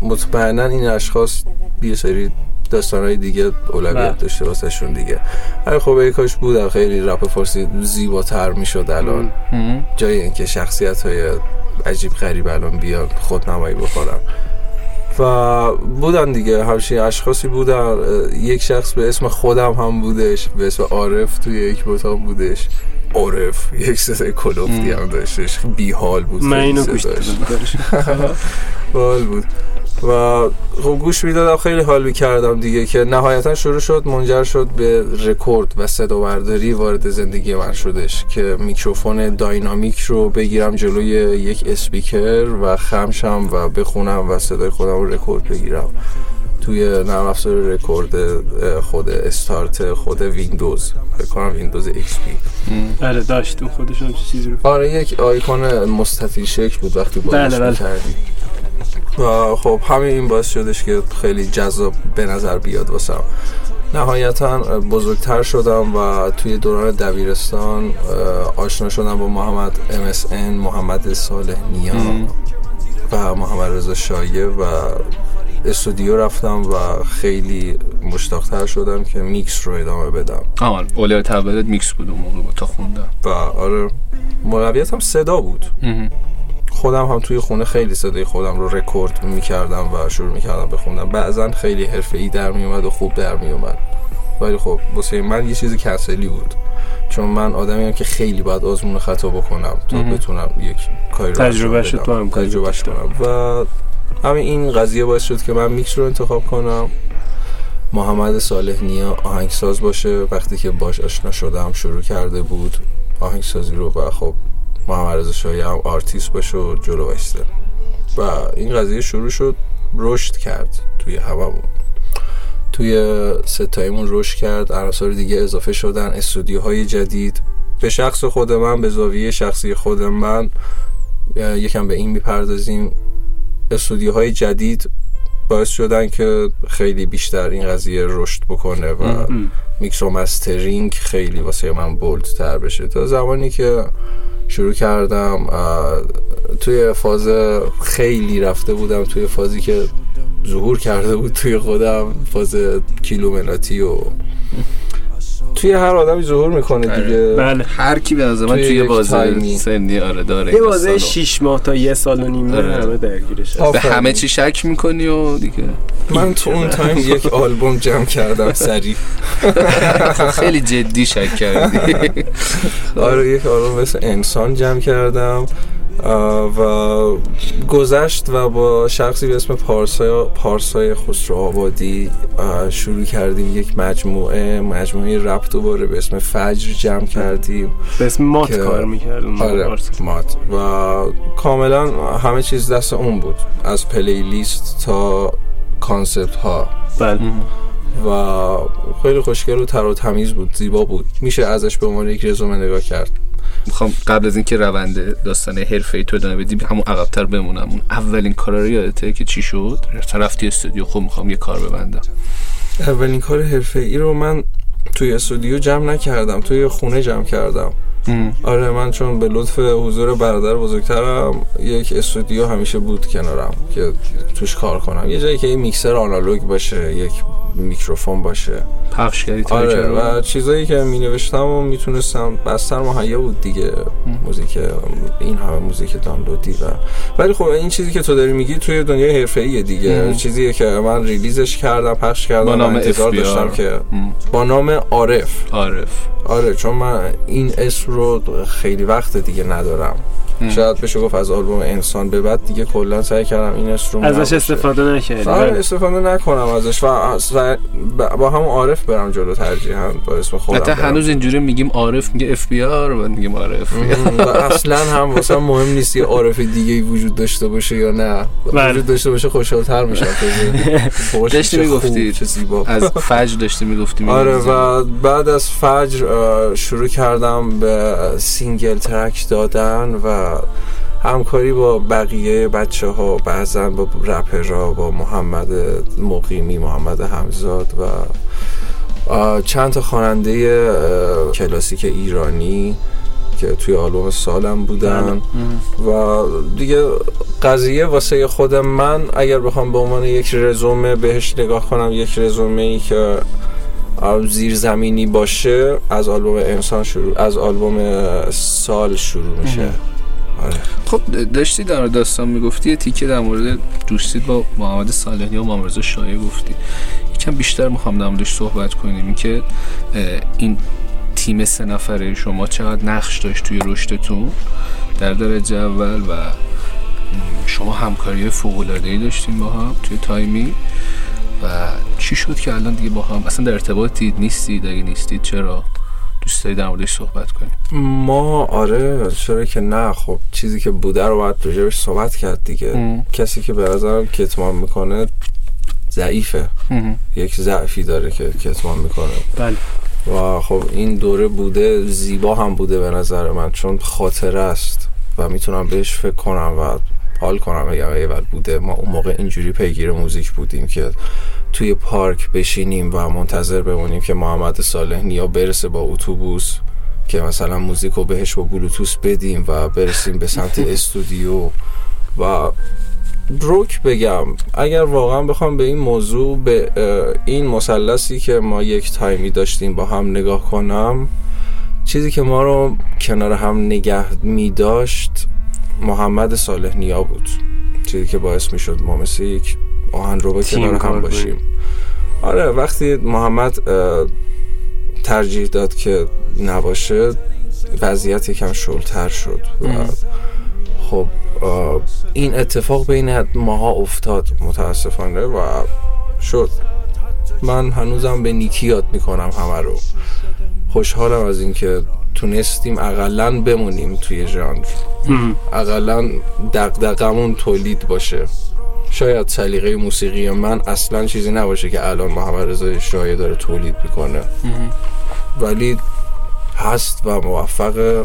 مطمئنا این اشخاص یه سری های دیگه اولویت بله. داشته واسه شون دیگه. هر خب ای کاش بود خیلی رپ فارسی زیباتر می‌شد الان. جای اینکه شخصیت های عجیب غریب الان بیان خودنمایی بکنن. و بودن دیگه. همچین اشخاصی بودن. یک شخص به اسم خودم هم بودش. به اسم عارف توی یک بوتان بودش. عارف. یک صدای کلفتی هم. داشتش. بی حال بود. من اینو گوش بود. و خب گوش می‌دادم خیلی حال می‌کردم دیگه که نهایتا شروع شد منجر شد به رکورد و صدا برداری وارد زندگی من شدش که میکروفون dynamic رو بگیرم جلوی یک اسپیکر و خمشم و بخونم و صدای خودم رو رکورد بگیرم توی نرم افزار رکورد خود استارت خود ویندوز. فکر کنم ویندوز XP. آره داشت. اون خودش هم چیزی رو آره یک آیکون مستطیل شکل بود وقتی بازش بله بله. و خب همین این باعث شدش که خیلی جذاب به نظر بیاد واسم. نهایتا بزرگتر شدم و توی دوران دبیرستان آشنا شدم با محمد MSN محمد صالح نیا و محمد رضا شاهی و استودیو رفتم و خیلی مشتاقتر شدم که میکس رو ادامه بدم. آن اولویت تولد میکس بود اون موقع تا خوندم. و آره اولویت هم صدا بود. خودم هم توی خونه خیلی صدای خودم رو رکورد می‌کردم و شروع می‌کردم بخوندم بعضا خیلی حرفه ای در میومد و خوب در میومد ولی خب واسه من یه چیزی کنسلی بود. چون من آدمی هم که خیلی باید آزمون خطا بکنم تا بتونم یک کاری رو تجربه تو هم تجربه کنم. و همین این قضیه باعث شد که من میکس رو انتخاب کنم. محمد صالح نیا آهنگساز باشه. وقتی که باش آشنا شدم شروع کرده بود آهنگسازی رو و خب محمد رضا شاهی هم آرتیست باشه و جلو بایسته. و این قضیه شروع شد رشد کرد توی هممون توی سه تاییمون رشد کرد عناصر دیگه اضافه شدن استودیوهای جدید. به شخص خود من به زاویه شخصی خود من یکم به این می‌پردازیم. استودیوهای جدید باعث شدن که خیلی بیشتر این قضیه رشد بکنه و میکس و mastering خیلی واسه من bold تر بشه. تا زمانی که شروع کردم توی فاز خیلی رفته بودم توی فازی که ظهور کرده بود توی خودم فاز کیلومناتی و توی هر آدمی ظهور می‌کنه آره. دیگه. بله. هر کی به نظر من توی بازه سنی آره داره یه بازه 6 ماه تا یه سال و نیم آره. همه درگیرش به همه چی شک می‌کنی و دیگه. من تو اون تایم یک آلبوم جمع کردم سری خیلی جدی شک کردی. آره یک آلبوم مثل انسان جمع کردم. و گذشت و با شخصی به اسم پارسای, پارسای خسرو آبادی شروع کردیم یک مجموعه مجموعه رپ دوباره به اسم فجر جمع کردیم به اسم مات کار می‌کردیم آره مات. و کاملا همه چیز دست اون بود از playlist تا concept ها بله و خیلی خوشگل و تر و تمیز بود زیبا بود. میشه ازش به عنوان یک رزومه نگاه کرد. می‌خوام قبل از اینکه روند داستان حرفه ای تو ادامه بدیم همون عقبتر بمونم. اون اولین کارا رو یادته که چی شد؟ رفتی استودیو. خب می‌خوام یه کار ببندم. اولین کار حرفه ای رو من توی استودیو جمع نکردم توی خونه جمع کردم. آره من چون به لطف حضور برادر بزرگترم یک استودیو همیشه بود کنارم که توش کار کنم. یه جایی که این میکسر آنالوگ باشه یک میکروفون باشه. پخشگری آره و چیزایی که می نوشتم و می‌تونستم بستر مهیا بود دیگه موزیک این همه موزیک دانلودی و ولی خب این چیزی که تو داری میگی توی دنیای حرفه‌ایه دیگه. چیزیه که من ریلیزش کردم پخش کردم با نام انتظار داشتم که با نام عارف عارف آره چون من این اسم رو خیلی وقت دیگه ندارم. شاید بشه گفت از آلبوم انسان به بعد دیگه کلا سعی کردم این رو ازش استفاده نکردم آره استفاده نکنم ازش و با هم عارف برم جلو ترجیحاً با اسم خودم حتی هنوز اینجوری میگیم عارف میگه FBR و میگیم عارف. اصلا هم واسه مهم نیست یه عارف دیگه وجود داشته باشه یا نه. بله. وجود داشته باشه خوشحال‌تر میشم. داشتی می‌گفتی. چه زیبا. از فجر داشتی می‌گفتی آره و بعد از فجر شروع کردم به single track دادن و همکاری با بقیه بچه ها بعضا با رپرها با محمد مقیمی محمد همزاد و چند تا خواننده کلاسیک ایرانی که توی آلبوم سالم بودن. بله. و دیگه قضیه واسه خود من اگر بخوام به عنوان یک رزومه بهش نگاه کنم یک رزومه ای که زیر زمینی باشه از آلبوم انسان شروع از آلبوم سال شروع میشه. آره. خب داشتی در داستان می‌گفتی تیکه در مورد دوستید با محمد صالحی و شایع گفتی. یکم بیشتر می‌خوام در موردش صحبت کنیم که این تیم سه نفره شما چقدر نقش داشت توی رشدتون؟ در درجه اول و شما همکاری فوق العاده داشتیم با هم توی تایمی. و چی شد که الان دیگه با هم؟ اصلا در ارتباطید نیستید؟ اگه نیستید چرا؟ دوست داری در موردش صحبت کنیم ما آره چرا که نه. خب چیزی که بوده رو باید راجبش صحبت کرد دیگه. کسی که به نظرم کتمان می‌کنه ضعیفه. یک ضعفی داره که کتمان می‌کنه. بله. و خب این دوره بوده زیبا هم بوده به نظر من چون خاطره است و می‌تونم بهش فکر کنم و حال کنم بگم ایول بوده. ما اون موقع اینجوری پیگیر موزیک بودیم که توی پارک بشینیم و منتظر بمونیم که محمد صالح نیا برسه با اتوبوس که مثلا موزیک رو بهش با بلوتوس بدیم و برسیم به سمت استودیو. و روک بگم اگر واقعا بخوام به این موضوع به این مثلثی که ما یک تایمی داشتیم با هم نگاه کنم چیزی که ما رو کنار هم نگه می داشت محمد صالح نیا بود. چیزی که باعث می شد ما مثل یک آهن رو کنار هم باشیم. آره وقتی محمد ترجیح داد که نباشه وضعیت یکم شلتر شد و خب این اتفاق بین ماها افتاد متاسفانه و شد. من هنوزم به نیکی یاد می‌کنم همه رو. خوشحالم از اینکه تونستیم اقلا بمونیم توی ژانر. اقلا دقدقمون تولید باشه. شاید سلیقه موسیقی من اصلا چیزی نباشه که الان محمد رضا شایع داره تولید می‌کنه. ولی هست و موفق.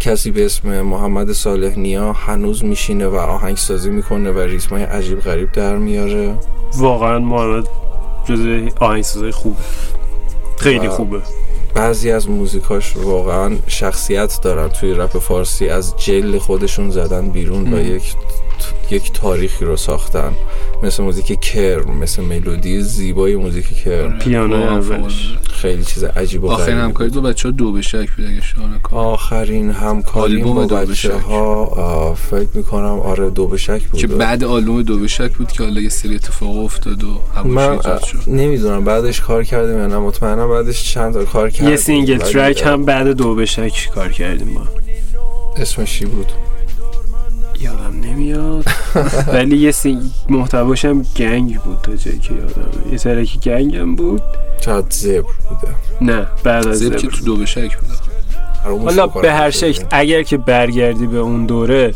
کسی به اسم محمد صالح نیا هنوز میشینه و آهنگ سازی می‌کنه و ریتمای عجیب غریب در میاره. واقعا محمد جز آهنگسازی خوبه. خیلی خوبه. بعضی از موزیکاش واقعا شخصیت دارن. توی رپ فارسی از جل خودشون زدن بیرون و یک یک تاریخی رو ساختن. مثل موزیک کرم مثل ملودی زیبای موزیک کرم پیانو اولش. خیلی چیز عجیب و آخرین همکاری دو بچه ها دو به شک بود آخرین همکاری با بچه ها فکر می‌کنم آره دو به شک بود. که بعد آلبوم دو به شک بود که حالا یه سری اتفاق افتاد و من نمی‌دونم بعدش کار کردیم یا نه. مطمئنم بعدش چند تا کار کردیم. یه single track هم بعد دو به شک کار کردیم ما. اسمش چی بود؟ یادم نمیاد. ولی یه سی محتواش هم گنگ بود تا جایی که یادم. یه track ی گنگ هم بود. چاد زبر بوده. نه بعد از زبر که تو دو بشک بوده. حالا به هر شکل اگر که برگردی به اون دوره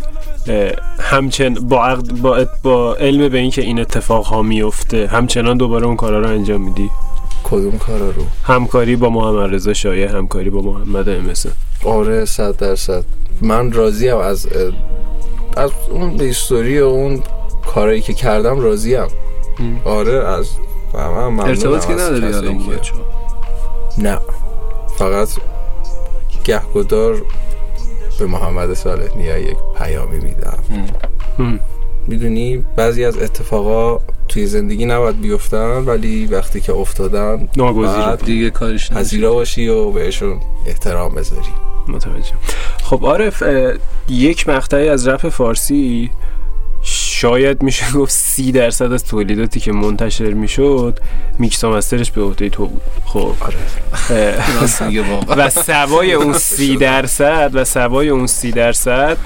همچن با, با, با علم به اینکه این اتفاق ها میفته همچنان دوباره اون کارا رو انجام میدی. کدوم کارا رو؟ همکاری با محمد رضا شایع همکاری با محمد امسن آره صد درصد. من راضیم از از اون هیستوری و اون کارایی که کردم راضیم. آره از من ارتباط که نداری الان نه. فقط گهگدار به محمد صالح نیا یک پیامی میدم. می‌دونی بعضی از اتفاقا توی زندگی نباید بیفتن ولی وقتی که افتادن ناگزیر. دیگه کارش پذیرا باشی و بهشون احترام بذاری. متوجه خب عارف یک مقطعی از رپ فارسی شاید میشه گفت سی درصد از تولیداتی که منتشر می‌شد mix master ش به عهده تو بود. خب. آره. و سوای اون سی درصد و سوای اون سی درصد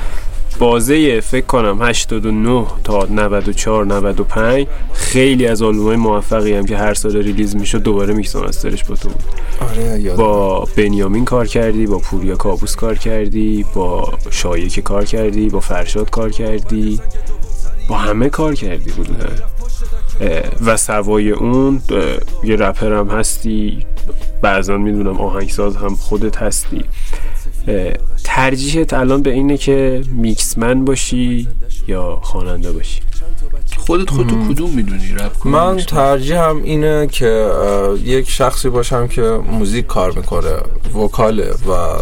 بازه فکر کنم 89 تا 94 95 خیلی از آلبومای موفقی هم که هر سال release می‌شد دوباره mix master ش با تو بود. آره با بنیامین کار کردی با پوریا کابوس کار کردی با شایک کار کردی با فرشاد کار کردی با همه کار کردی بود و سوای اون یه رپر هم هستی. بعضا می‌دونم آهنگساز هم خودت هستی. ترجیحت الان به اینه که میکسمن باشی یا خواننده باشی؟ خودت خودتو کدوم می‌دونی رپ من ترجیحم اینه که یک شخصی باشم که موزیک کار می‌کنه وکاله و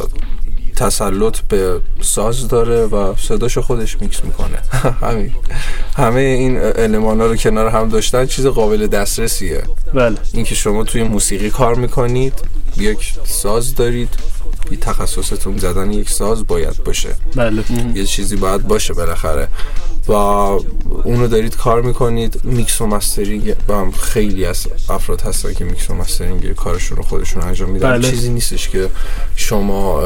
تسلط به ساز داره و صداشو خودش میکس می‌کنه. همین. همه این المان ها رو کنار هم داشتن چیز قابل دسترسیه. بله. اینکه شما توی موسیقی کار می‌کنید یک ساز دارید. یه تخصصتون زدن یک ساز باید باشه. بله. یه چیزی باید باشه بالاخره. و اونو دارید کار می‌کنید. میکس و mastering هم خیلی از افراد هستن که میکس و mastering کارشون رو خودشون انجام میدن. بله. چیزی نیستش که شما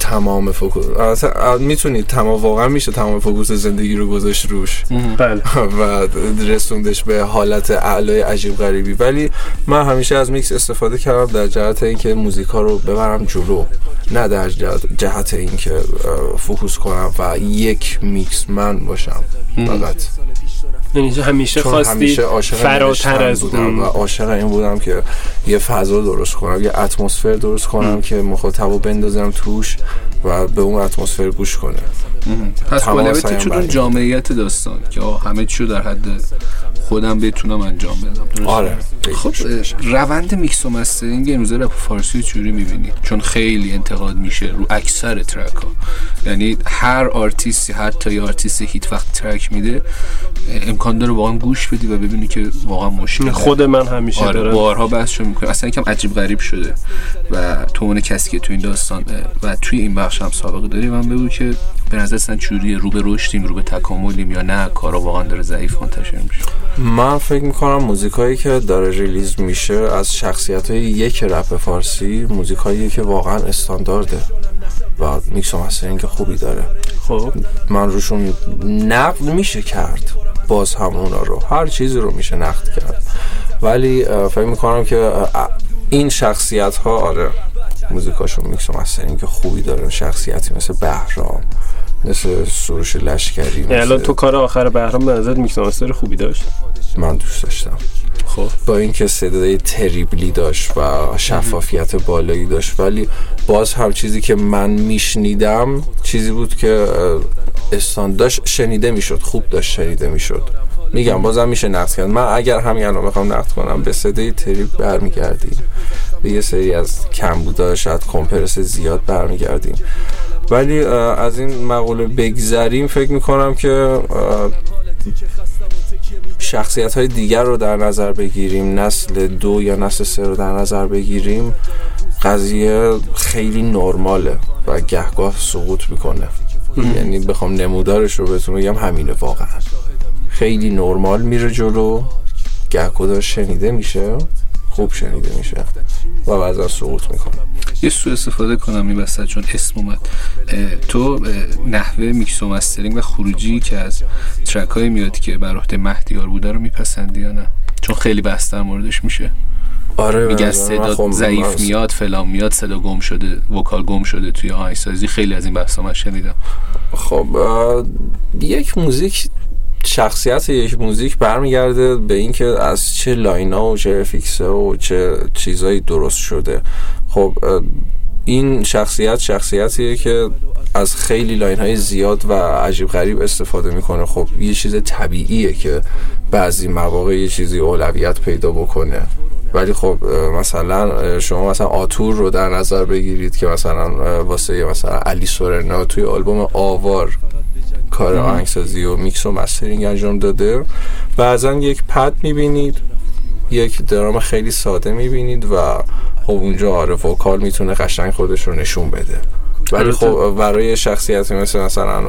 تمام focus می‌تونید تمام واقعا میشه تمام focus زندگی رو گذاشت روش. بله. و رسوندش به حالت اعلای عجیب غریبی. ولی من همیشه از میکس استفاده کردم در جهت اینکه موزیکا رو ببرم جلو. نه در جهت اینکه focus کنم و یک mix man باشم. فقط. یعنی همیشه خواستی فراتر از بودم و عاشق این بودم که یه فضا درست کنم یه اتمسفر درست کنم که مخاطبو بندازم توش و به اون اتمسفر گوش کنه. پس بالبت چون جامعیت داستان که همه چیو در حد خودم بتونم انجام بدم. آره. خب روند میکس و mastering امروزه رپ فارسی چجوری می‌بینید چون خیلی انتقاد میشه رو اکثر track ها یعنی هر آرتیستی حتی یه آرتیستی هیت وقت track میده امکان داره واقعا گوش بدی و ببینی که واقعا مشکل خود من همیشه آره دارم. بارها بحث می‌کنه اصلا یکم عجیب غریب شده. و تو اون کسی که تو این داستان و توی این بخش هم سابقه داری من بگو که به نظر چجوریه رو به رشدیم رو به تکاملیم یا نه؟ کارا واقعا داره ضعیف منتشر میشه. من فکر می‌کنم موزیکایی که داره release میشه از شخصیت های یک رپ فارسی موزیکایی که واقعا استاندارده و میکس و mastering خوبی داره. خب. من روشون نقد میشه کرد. باز هم اونا رو. هر چیزی رو میشه نقد کرد. ولی فکر می‌کنم که این شخصیت ها آره. موزیکاشون میکس و mastering خوبی داره شخصیتی مثل بهرام مثل سروش لشکری الان تو کار آخر بهرام به نظر میکس مستر خوبی داشت؟ من دوست داشتم. خب. با اینکه صدای تریبلی داشت و شفافیت بالایی داشت ولی باز هم چیزی که من میشنیدم چیزی بود که داشت شنیده می‌شد خوب داشت شنیده می‌شد. میگم بازم میشه نقد کرد. من اگر همین الان بخوام نقد کنم به صدای تریب برمیگردیم. به یه سری از کم بودا شاید کمپرس زیاد برمیگردیم. ولی از این مقوله بگذریم فکر می‌کنم که شخصیت های دیگر رو در نظر بگیریم. نسل دو یا نسل سه رو در نظر بگیریم. قضیه خیلی نرماله و گهگاه سقوط می‌کنه. یعنی بخوام نمودارش رو بهتون بگم همینه واقعا. خیلی نرمال میره جلو. گهگاه شنیده میشه؟ خوب شنیده میشه. و بعضا سقوط می‌کنه. یه سو استفاده کنم این وسط چون اسم اومد. تو نحوه میکس و mastering و خروجی که از track های میاد که بر عهده مهدیار بوده رو میپسندی یا نه؟ چون خیلی بحث در موردش میشه. آره میگن صدا خب ضعیف میاد فلان میاد صدا گم شده vocal گم شده توی آهنگسازی. خیلی از این بحثا من شنیدم. خب یک موزیک شخصیت یک موزیک برمیگرده به اینکه از چه line ا و چه fix ه و چه چیزایی درست شده. خب این شخصیت شخصیتیه که از خیلی line های زیاد و عجیب غریب استفاده می‌کنه. خب یه چیز طبیعیه که بعضی مواقع یه چیزی اولویت پیدا بکنه. ولی خب مثلا شما مثلا آتور رو در نظر بگیرید که مثلا واسه مثلا علی سورنا توی آلبوم آوار کار آهنگسازی و میکس و mastering انجام داده. بعضا یک پد می‌بینید یک درام خیلی ساده می‌بینید و خب اونجا آره vocal می‌تونه قشنگ خودش رو نشون بده. ولی خب برای شخصیتی مثل مثلا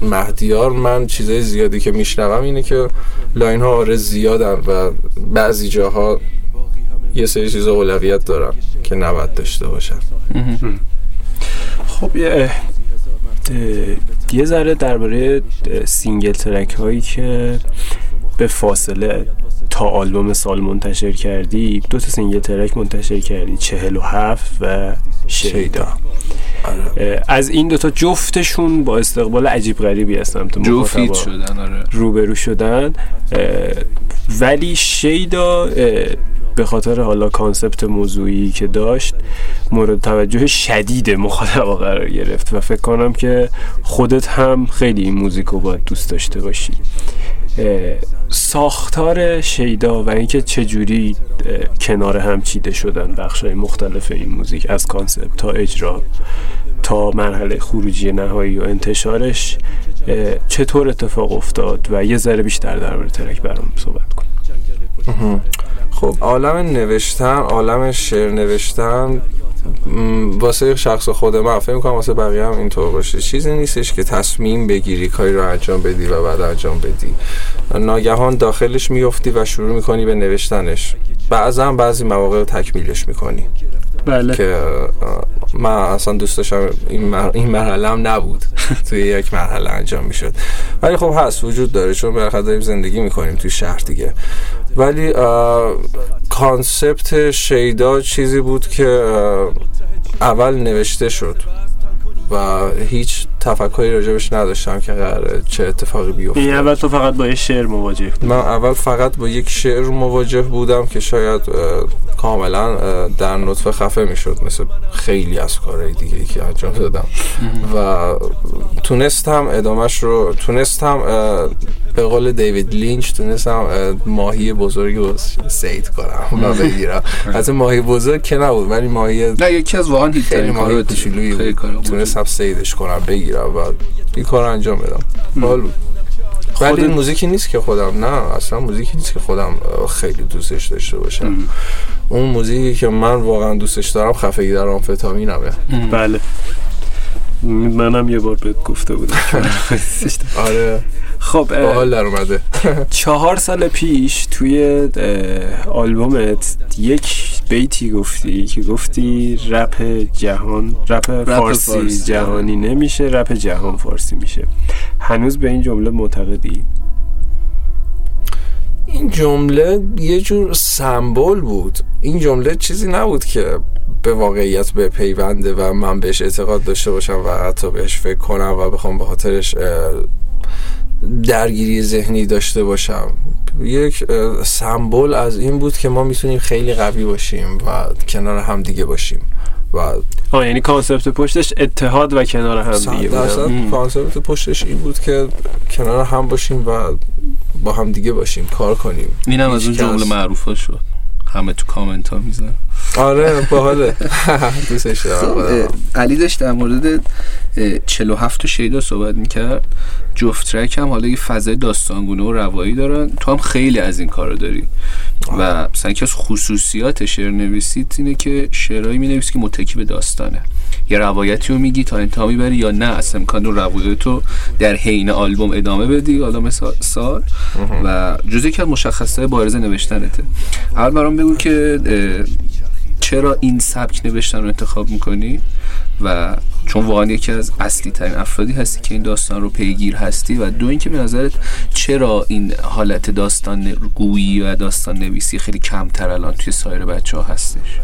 مهدیار من چیزای زیادی که میشنوم اینه که line ها آره زیادن و بعضی جاها یه سری چیزا اولویت دارن که نباید داشته باشن. خب یه یه ذره درباره single track هایی که به فاصله تا آلبوم سال منتشر کردی دو تا single track منتشر کردی چهل و هفت و شیدا آره. از این دوتا جفتشون با استقبال عجیب غریبی هستم تو جفت شدن آره. روبرو شدن ولی شیدا به خاطر حالا concept موضوعی که داشت مورد توجه شدید مخاطبا قرار گرفت و فکر کنم که خودت هم خیلی این موزیک رو باید دوست داشته باشی. ساختار شیدا و اینکه چجوری کنار هم چیده شدن بخشای مختلف این موزیک از concept تا اجرا تا مرحله خروجی نهایی و انتشارش چطور اتفاق افتاد و یه ذره بیشتر درباره track برام صحبت کن. خب عالم نوشتن عالم شعر نوشتن واسه شخص خود من فکر می‌کنم واسه بقیه هم اینطور باشه. چیزی نیستش که تصمیم بگیری کاری رو انجام بدی و بعد انجام بدی. ناگهان داخلش میفتی و شروع می‌کنی به نوشتنش. بعضا بعضی مواقع تکمیلش می‌کنی. بله. که من اصلا دوست داشتم این, مر... این مرحله هم نبود. توی یک مرحله انجام می‌شد. ولی خب هست وجود داره چون بالاخره داریم زندگی می‌کنیم توی شهر دیگه. ولی کانسپت شیدا چیزی بود که اول نوشته شد و هیچ تفکری راجبش نداشتم که قراره چه اتفاقی بیفته. این اول تو فقط با یه شعر مواجه من اول فقط با یک شعر مواجه بودم که شاید کاملا در نطفه خفه می‌شد. مثل خیلی از کارهای دیگه که انجام دادم. و تونستم ادامش رو تونستم به قول دیوید لینچ تونستم ماهی بزرگی رو سید کنم و بگیرم. از ماهی بزرگ که نبود ولی ماهی نه یکی از واقعا هیت ماهی تونستم سیدش کنم بگیرم. و این کار انجام بدم. حالو. ولی این موزیکی نیست که خودم. نه اصلا موزیکی نیست که خودم خیلی دوستش داشته باشم. اون موزیکی که من واقعا دوستش دارم خفگی در آمفتامینمه بله. منم یه بار بهت گفته بودم. آره. خب حال در اومده. چهار سال پیش توی آلبومت یک بیتی گفتی که گفتی رپ جهان رپ, فارسی, فارسی. جهانی نمیشه رپ جهان فارسی میشه. هنوز به این جمله معتقدی؟ این جمله یه جور سمبل بود. این جمله چیزی نبود که به واقعیت بپیونده و من بهش اعتقاد داشته باشم و حتی بهش فکر کنم و بخوام به خاطرش درگیری ذهنی داشته باشم. یک سمبل از این بود که ما می‌تونیم خیلی قوی باشیم و کنار هم دیگه باشیم و آه یعنی concept پشتش اتحاد و کنار هم دیگه بود concept پشتش این بود که کنار هم باشیم و با هم دیگه باشیم. کار کنیم. اینم از اون جمله معروف شد. همه تو کامنت ها میزن آره باحاله. دوستش دارم خب، علی داشت در مورد 47 تا شیدا صحبت می‌کرد. جفت ترک هم حالا یه فضای داستانگونه و روایی دارن. تو هم خیلی از این کارو داری. و مثلا از خصوصیات شعر نویسیت اینه که شعرهایی می که متکی به داستانه. یه روایتی رو میگی تا انتها می‌بری یا نه. از امکان اون روایت رو در حین آلبوم ادامه بدی. حالا مثال سال. و جزی که مشخصه بارز نوشتنته. اول برام بگو که چرا این سبک نوشتن رو انتخاب می‌کنی؟ و چون واقعا یکی از اصلی ترین افرادی هستی که این داستان رو پیگیر هستی و دو اینکه به نظرت چرا این حالت داستان گویی و داستان نویسی خیلی کمتر الان توی سایر بچه ها هستش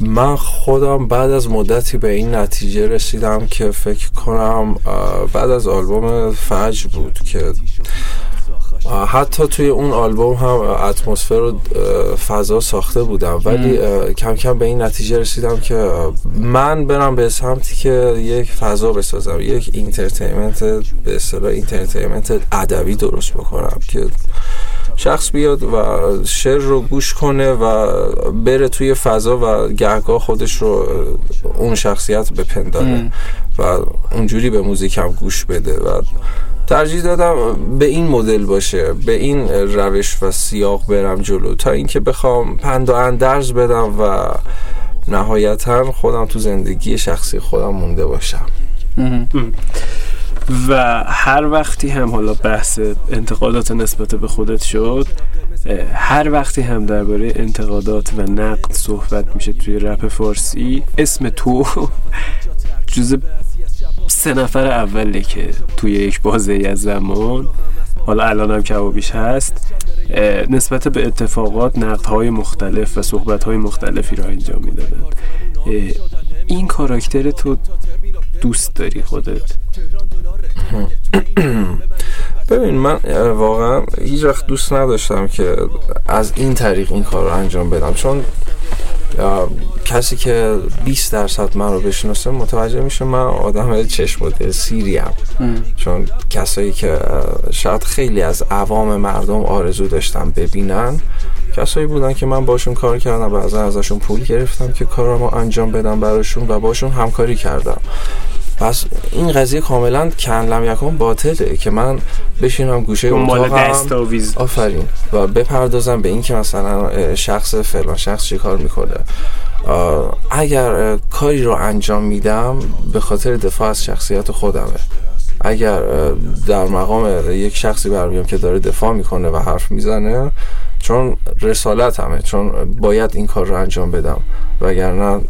من خودم بعد از مدتی به این نتیجه رسیدم که فکر کنم بعد از آلبوم فجر بود که حتی توی اون آلبوم هم atmosphere و فضا ساخته بودم. ولی کم کم به این نتیجه رسیدم که من برم به سمتی که یک فضا بسازم یک entertainment به اصطلاح entertainment ادبی درست بکنم که شخص بیاد و شعر رو گوش کنه و بره توی فضا و گهگاه خودش رو اون شخصیت بپنداره و اونجوری به موزیکم گوش بده و ترجیح دادم به این مدل باشه به این روش و سیاق برم جلو تا اینکه بخوام پند و اندرز بدم و نهایتا خودم تو زندگی شخصی خودم مونده باشم. و هر وقتی هم حالا بحث انتقادات نسبت به خودت شد هر وقتی هم درباره انتقادات و نقد صحبت میشه توی رپ فارسی اسم تو جز سه نفر اوله که توی یک بازه از زمان حالا الان هم کبابیش هست نسبت به اتفاقات نقدهای مختلف و صحبتهای مختلفی را انجام می‌دادن این کاراکتر تو دوست داری خودت؟ ببین من واقعا هیچ وقت دوست نداشتم که از این طریق این کار رو انجام بدم. چون کسی که 20 درصد من رو بشناسه متوجه میشه من آدم چشم بوده سیریم چون کسایی که شاید خیلی از عوام مردم آرزو داشتم ببینن کسایی بودن که من باشون کار کردم و ازشون پول گرفتم که کارامو انجام بدم براشون و باشون همکاری کردم. پس این قضیه کاملا کنلم یکم باطله که من بشینم گوشه اتاقم. آفرین. و بپردازم به این که مثلا شخص فلان شخص چی کار می‌کنه. اگر کاری رو انجام میدم به خاطر دفاع از شخصیت خودمه. اگر در مقام یک شخصی برمیام که داره دفاع می‌کنه و حرف می‌زنه چون رسالت همه چون باید این کار رو انجام بدم. وگرنه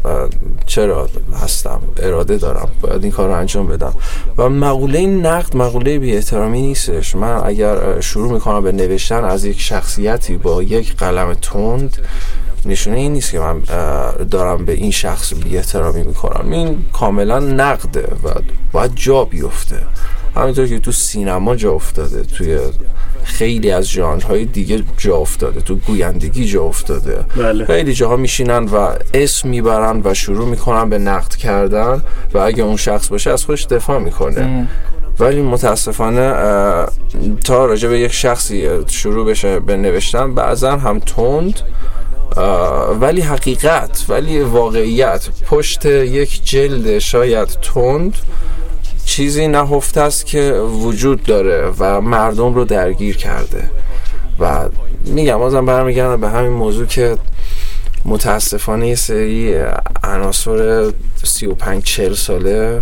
چرا هستم؟ اراده دارم. باید این کار رو انجام بدم. و مقوله نقد مقوله بی احترامی نیستش. من اگر شروع می‌کنم به نوشتن از یک شخصیتی با یک قلم تند نشونه این نیست که من دارم به این شخص بی احترامی می‌کنم. این کاملا نقده و باید جا بیفته. همینطور که تو سینما جا افتاده توی خیلی از ژانرهای دیگه جا افتاده تو گویندگی جا افتاده. بله. خیلی جاها میشینن و اسم می‌برن و شروع می‌کنن به نقد کردن و اگه اون شخص باشه از خودش دفاع می‌کنه. ولی متاسفانه تا راجع به یک شخصی شروع بشه به نوشتن بعضا هم تند ولی حقیقت ولی واقعیت. پشت یک جلد شاید تند چیزی نهفته است که وجود داره و مردم رو درگیر کرده. و میگم بازم برمیگردم به همین موضوع که متاسفانه یه سری عناصر 35 40 ساله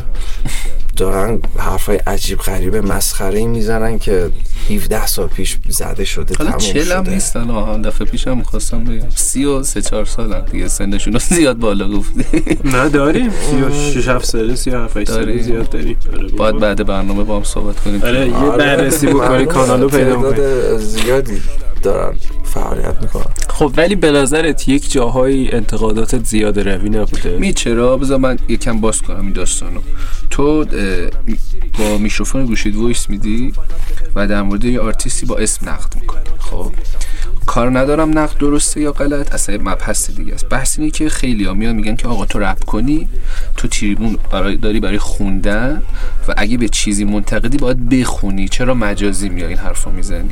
دارن حرفای عجیب غریب مسخره می‌زنن که 17 سال پیش زده شده حالا چل هم نیستن آها دفعه پیش هم می‌خواستم بگم. سی و سه چهار سال هم دیگه سنشون زیاد بالا گفتی. نه داریم. سی و شش هفت ساله سی و هفت ساله زیاد داریم. آره باید بعد برنامه با هم صحبت کنیم. آره یه آره. بررسی بکنی کانالو پیدا کنیم زیادی. دارن فعالیت می‌کنن. خب ولی به نظرت یک جاهای انتقادات زیاد روی نبوده؟ می چرا؟ بذار من یکم باز کنم این داستانو. تو با میکروفون گوشیت voice میدی و در مورد یه آرتیستی با اسم نقد می‌کنی خب؟ کار ندارم نقد درسته یا غلط اصلا مبحث دیگه است. بحث اینه که خیلی ها میان میگن که آقا تو رپکنی تو تریبون برای داری برای خوندن و اگه به چیزی منتقدی باید بخونی. چرا مجازی میای این حرفو می‌زنی؟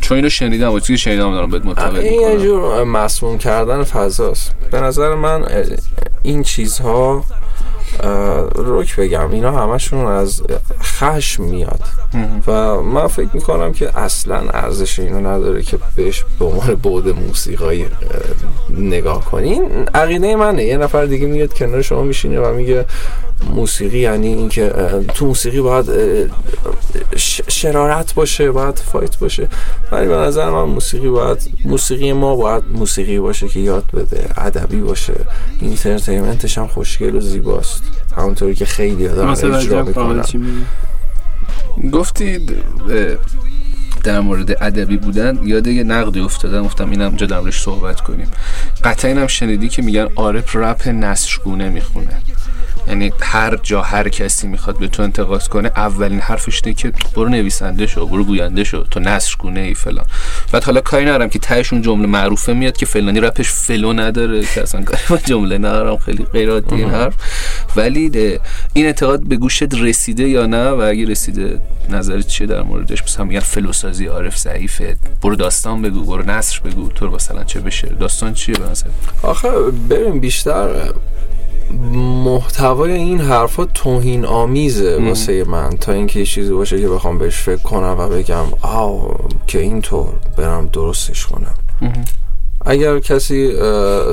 چون اینو شنیدم و چیزی شنیدم دارم بهت منتقد این یه جور مسموم کردن فضاست. به نظر من این چیزها روک بگم اینا همشون از خشم میاد. و من فکر می‌کنم که اصلا ارزش اینو نداره که بهش به عنوان بود موسیقایی نگاه کنین عقیده منه. یه نفر دیگه میاد کنار شما میشینه و میگه موسیقی یعنی اینکه تو موسیقی باید شرارت باشه باید fight باشه. ولی به نظر من موسیقی باید موسیقی ما باید موسیقی باشه که یاد بده ادبی باشه. entertainment ش هم خوشگل و زیباست. همونطوری که خیلی دارن اجرا می‌کنن. گفتید در مورد ادبی بودن یاد یه نقدی افتادم گفتم اینم درش صحبت کنیم. قطعا اینم شنیدی که میگن عارف رپ نثرگونه می‌خونه. یعنی هر جا هر کسی می‌خواد به تو انتقاد کنه اولین حرفش اینه که برو نویسنده شو برو گوینده شو تو نثر گونه ای فلان. بعد حالا کاری نرم که تهشون جمله معروفه میاد که فلانی رپش flow نداره که اصلا کاری با جمله ندارم خیلی غیر عادی حرف. ولی این انتقاد به گوشت رسیده یا نه؟ و اگه رسیده نظرت چیه در موردش؟ مثلا میگن flow سازی عارف ضعیفه. برو داستان بگو برو نثر بگو. تو مثلا چه بشه؟ داستان چیه به آخه ببین بیشتر محتوای این حرفا توهین آمیزه واسه من. تا اینکه یه چیزی باشه که بخوام بهش فکر کنم و بگم آو که اینطور برم درستش کنم. اگر کسی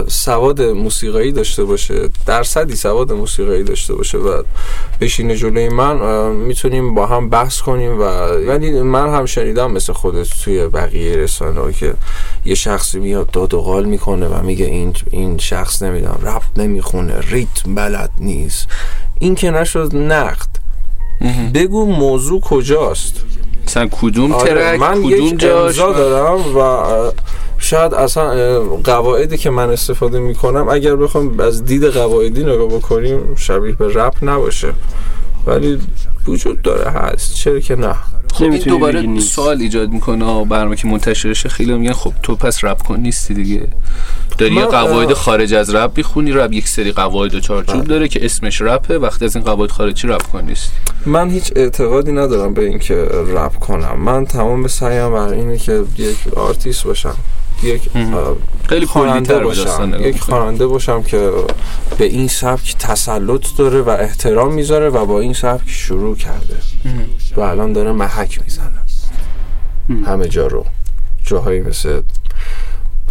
سواد موسیقایی داشته باشه درصدی سواد موسیقایی داشته باشه و بشینه جلوی من می‌تونیم با هم بحث کنیم و ولی من هم شنیدم مثل خودت توی بقیه رسانه که یه شخصی میاد داد و قال می‌کنه و میگه این این شخص نمی‌دونم رپ نمی‌خونه ریتم بلد نیست. این که نشد نقد. بگو موضوع کجاست؟ مثلا کدوم آره ترک من کدوم یک جاش؟ دارم و شاید اصلا قواعدی که من استفاده می‌کنم اگر بخوام از دید قواعدی نگاه بکنیم شبیه به رپ نباشه. ولی وجود داره هست. چرا که نه. خب این دوباره سوال ایجاد می‌کنه برنامه که منتشرشه. خیلی میگن خب تو پس رپ کن نیستی دیگه. داری یه قواعد خارج از رپ می‌خونی رپ یک سری قواعد و چارچوب بله. داره که اسمش رپه. وقتی از این قواعد خارجی رپ کن نیست من هیچ اعتقادی ندارم به اینکه رپ کنم. من تمام سعیم بر اینه که یک آرتیست باشم. یک خیلی خواننده باشم. یک خواننده باشم که به این سبک تسلط داره و احترام می‌ذاره و با این سبک شروع کرده. و الان داره محک می‌زنه. همه جا رو. جاهایی مثل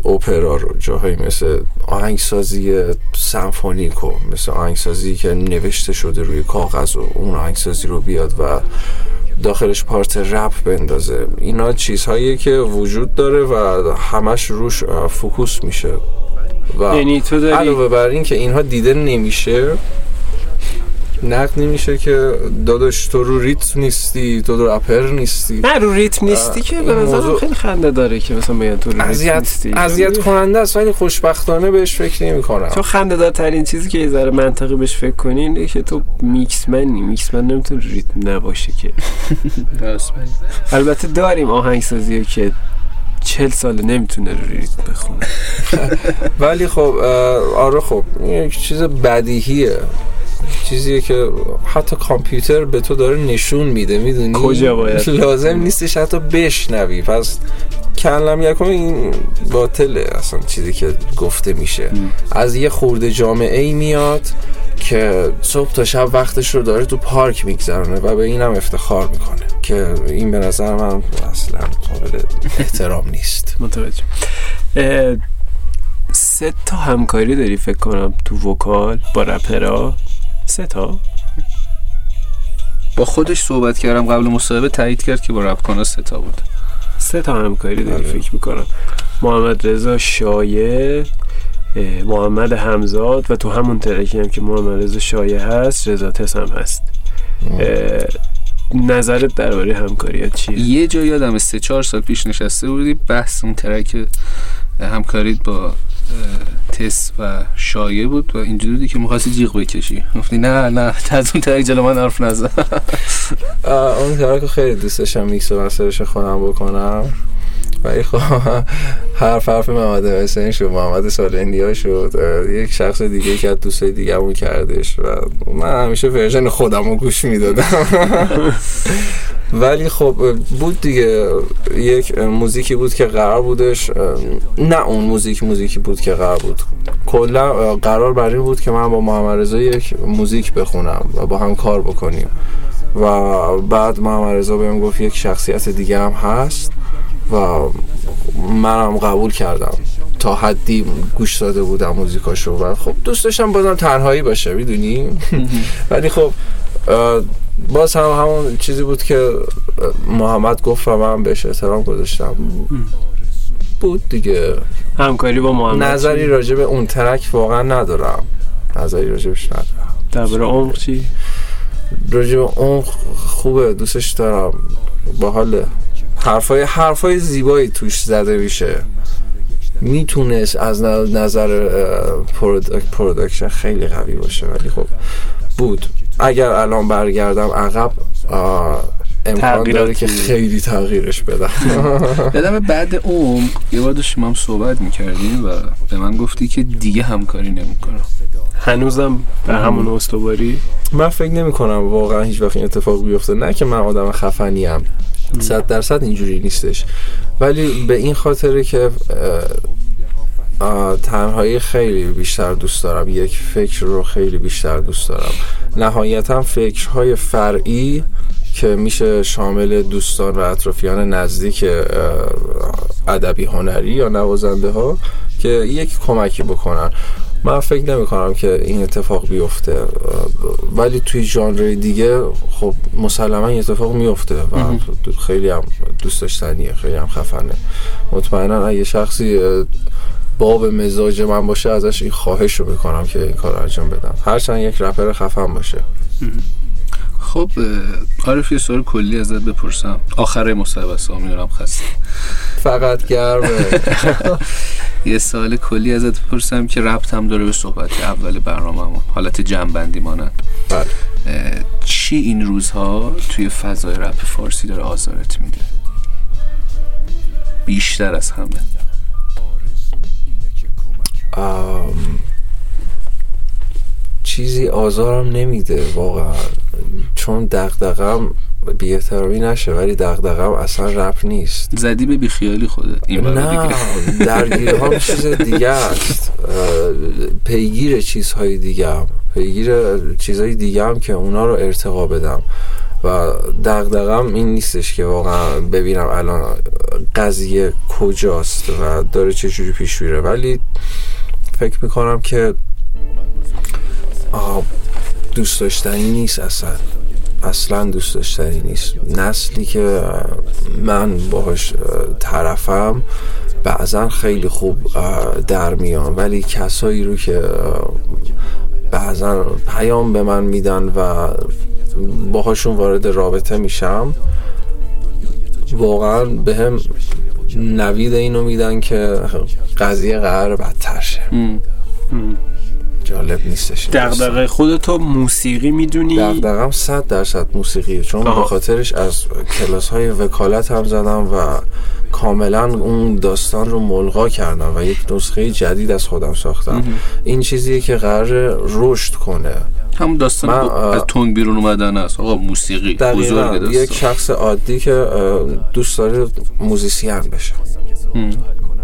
اوپرا رو جاهایی مثل آهنگسازی سمفونیک و مثل آهنگسازی که نوشته شده روی کاغذ و اون آهنگسازی رو بیاد و داخلش part رپ بندازه. اینا چیزهایی که وجود داره و همش روش focus میشه. و یعنی علاوه بر این که اینها دیده نمیشه نقد نمیشه که داداش تو رو ریتم نیستی تو رو اپر نیستی. نه رو ریتم نیستی که به نظرم خیلی خنده داره که مثلا میگن تو رو ریتم نیستی. اذیت کننده است ولی خوشبختانه بهش فکر نمی کنم تو خنده دار ترین چیزی که یه ذره منطقی بهش فکر کنی اینه که تو mix man ی mix man نمی‌تونه ریتم نباشه که. البته داریم آهنگسازی که چل ساله نمی‌تونه ریتم بخونه. ولی خب آره خب یک چیز بدیهیه. چیزیه که حتی کامپیوتر به تو داره نشون میده می‌دونی؟ کجا باید؟ لازم نیستش حتی بشنوی. پس کلم یکم این باطله اصلا چیزی که گفته میشه. از یه خورده جامعه ای میاد که صبح تا شب وقتش رو داره تو پارک میگذرونه و به اینم افتخار می‌کنه که این به نظر من اصلا قابل احترام نیست. متوجه. سه تا همکاری داری فکر کنم تو وکال با رپرا سه تا. با خودش صحبت کردم قبل مصاحبه تایید کرد که با رپ کنه سه تا بود. سه تا همکاری داری آره. فکر می‌کنم. محمد رضا شایه محمد همزاد و تو همون ترکی هم که محمد رضا شایه هست رضا تس هم هست. نظرت درباره همکاری چیه؟ یه جا یادم سه چهار سال پیش نشسته بودی بحث اون track همکاریت با تس و شایع بود و اینجوری بودی که می‌خواستی جیغ بکشی. گفتی نه نه از اون track جلو من حرف نزن. اون track خیلی دوست داشتم میکس و خودم بکنم. ولی خب حرف حرف محمد حسین شد محمد سالندیا شد. یک شخص دیگه که از دوستای دیگه همون کردش و من همیشه ورژن خودم رو گوش می‌دادم. ولی خب بود دیگه. یک موزیکی بود که قرار بودش. نه اون موزیک موزیکی بود که قرار بود. کلا قرار بر این بود که من با محمد رضا یک موزیک بخونم و با هم کار بکنیم. و بعد محمد رضا بهم گفت یک شخصیت دیگه هم هست. و منم قبول کردم. تا حدی گوش داده بودم موزیکاشو و خب دوست داشتم بازم تنهایی باشه می‌دونی؟ ولی خب باز هم همون چیزی بود که محمد گفت و من بهش احترام گذاشتم. بود دیگه. همکاری با محمد. نظری راجع به اون ترک واقعا ندارم. نظری راجبش ندارم. درباره عمق چی؟ راجع به عمق خوبه دوستش دارم. با حال حرفای حرفای زیبایی توش زده میشه. می‌تونست از نظر پرودکشن خیلی قوی باشه ولی خب بود. اگر الان برگردم عقب امکان داره که خیلی تغییرش بدم. یادم بعد اون یه بار داشتیم هم صحبت می‌کردیم و به من گفتی که دیگه همکاری نمی‌کنم. هنوزم به همون استواری؟ من فکر نمی کنم واقعا هیچ وقت این اتفاق بیفته. نه که من آدم خفنی ام صد درصد اینجوری نیستش. ولی به این خاطره که تنهایی خیلی بیشتر دوست دارم. یک فکر رو خیلی بیشتر دوست دارم. نهایتا فکرهای فرعی که میشه شامل دوستان و اطرافیان نزدیک ادبی هنری یا نوازنده ها که یک کمکی بکنن. من فکر نمی کنم که این اتفاق بیفته. ولی توی ژانر دیگه خب مسلما این اتفاق میفته و خیلی هم دوست داشتنیه خیلی هم خفنه. مطمئنا اگه شخصی باب مزاج من باشه ازش این خواهش رو می‌کنم که این کار انجام بدم. هرچند یک رپر خفن باشه. خب عارف یه سوال کلی ازت بپرسم. آخر مصاحبه می‌دونم خسته. فقط گرمه. یه سوال کلی ازت بپرسم که ربط هم داره به صحبت اول برنامه حالت جنبندی مانند. بله. چی این روزها توی فضای رپ فارسی داره آزارت میده؟ بیشتر از همه. چیزی آزارم نمیده واقعا. چون دقدقم بی احترامی نشه ولی دقدقم اصلا رپ نیست. زدی به بیخیالی خودت این نه درگیره ها چیز دیگه است. پیگیر چیزهای دیگه هم. پیگیر چیزهای دیگه هم که اونا رو ارتقا بدم. و دقدقم این نیستش که واقعا ببینم الان قضیه کجاست و داره چجوری پیش میره. ولی فکر می‌کنم که دوست داشتنی نیست اصلا. اصلا دوست داشتنی نیست. نسلی که من باهاش طرفم بعضا خیلی خوب در میان. ولی کسایی رو که بعضا پیام به من میدن و باهاشون وارد رابطه میشم واقعا به هم نوید اینو میدن که قضیه قرار بدتر شه. جالب نیستش دغدغه خودتو موسیقی می‌دونی؟ دغدغم 100 درصد موسیقیه چون به خاطرش از کلاس های وکالت هم زدم و کاملا اون داستان رو ملغا کردم و یک نسخه جدید از خودم ساختم. این چیزیه که قرار رشد کنه. همون داستان از تونگ بیرون اومدن است. آقا موسیقی بزرگ یک شخص عادی که دوست داره موزیسین بشه.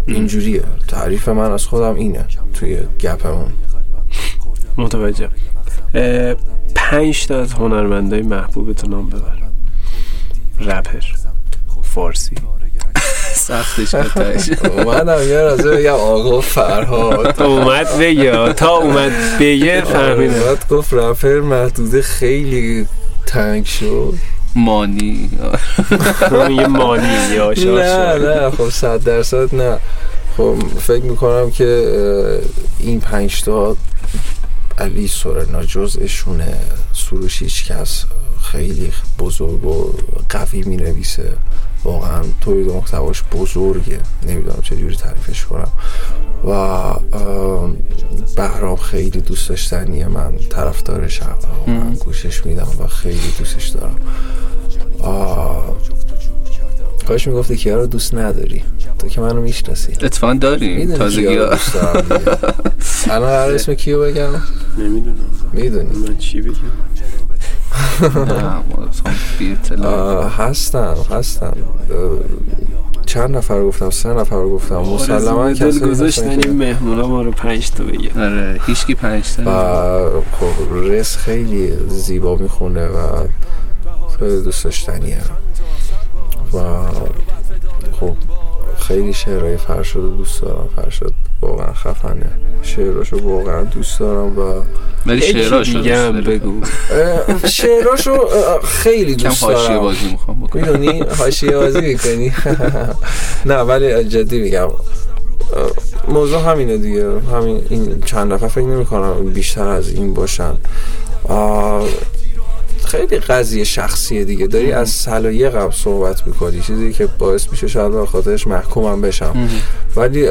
اینجوریه. تعریف من از خودم اینه توی گپمون. متوجه. پنج تا از هنرمندای محبوبتو نام ببر. رپر. فارسی. سختش کتاش اومدم یه رازه بگم آقا فرهاد. اومد بگه تا اومد بگه فهمیدم. اومد گفت رپر محدوده خیلی تنگ شد. مانی. یه مانی یا نه نه خب صد درصد نه. خب فکر می‌کنم که این پنج تا علی سورنا جزءشونه سروش هیچ کس خیلی بزرگ و قوی می نویسه واقعا تولید محتواش بزرگه. نمی‌دونم چجوری تعریفش کنم. و بهرام خیلی دوست داشتنیه. من طرفدارشم من گوشش میدم و خیلی دوستش دارم. کاش می‌گفتی کیا رو دوست نداری. تو که منو می‌شناسی. اتفاقا داری. تازگی دوست دارم الان قرار اسم کیو بگم؟ نمی‌دونم. می‌دونی. من چی بگم؟ هستن هستن چند نفر گفتم؟ سه نفر گفتم. مسلما کسی گذاشتن این مهمونا ما رو پنج تا بگم آره هیچکی پنج تا و خب رس خیلی زیبا می‌خونه و خیلی دوست داشتنیه. و خب خیلی شعرهای فرشاد دوست دارم. فرشاد واقعا خفنه. شعراشو واقعا دوست دارم و ولی شعراشو بگو. شعراشو خیلی دوست دارم. حاشیه بازی می‌خوام بکنم. می‌دونی؟ حاشیه بازی می‌کنی؟ نه ولی جدی میگم. موضوع همینه دیگه. همین این چند نفر فکر نمی کنم بیشتر از این باشن. خیلی قضیه شخصیه دیگه. داری از سلایقم صحبت می‌کنی. چیزی که باعث میشه شاید به خاطرش محکومم بشم. ولی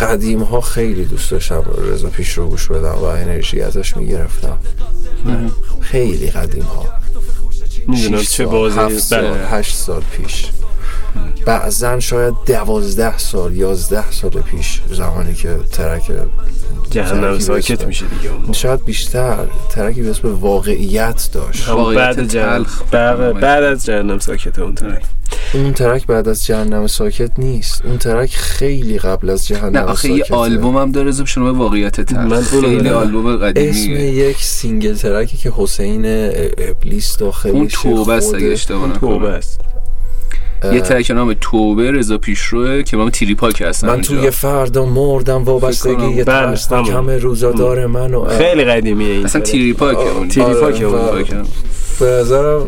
قدیم ها خیلی دوست داشتم رضا پیش رو گوش بدم و انرژی ازش می‌گرفتم. خیلی قدیم ها می‌دونم چه بازی هفت سال بله. هشت سال پیش. بعضا شاید دوازده سال یازده سال پیش زمانی که ترک جهنم ترکی ساکت میشه دیگه. شاید بیشتر. ترکی به اسم واقعیت داشت. همون بعد تلخ. بعد, بعد از جهنم ساکت اون ترک. اون ترک بعد از جهنم ساکت نیست. اون ترک خیلی قبل از جهنم نه آخه یه. آلبوم هم داره زب شما واقعیت تلخ. من خیلی. آلبوم اسم قدیمیه یک سینگل ترکی که حسین ابلیس داخلش اون توبه است اگه اشتباه توبه است. یه ترک نام توبه رضا پیشروه که نام تریپاک هستن من توی فردا مردم وابستگی یه ترس کم روزادار منو خیلی قدیمیه این اصلا تریپاک اون. تریپاک اون به نظرم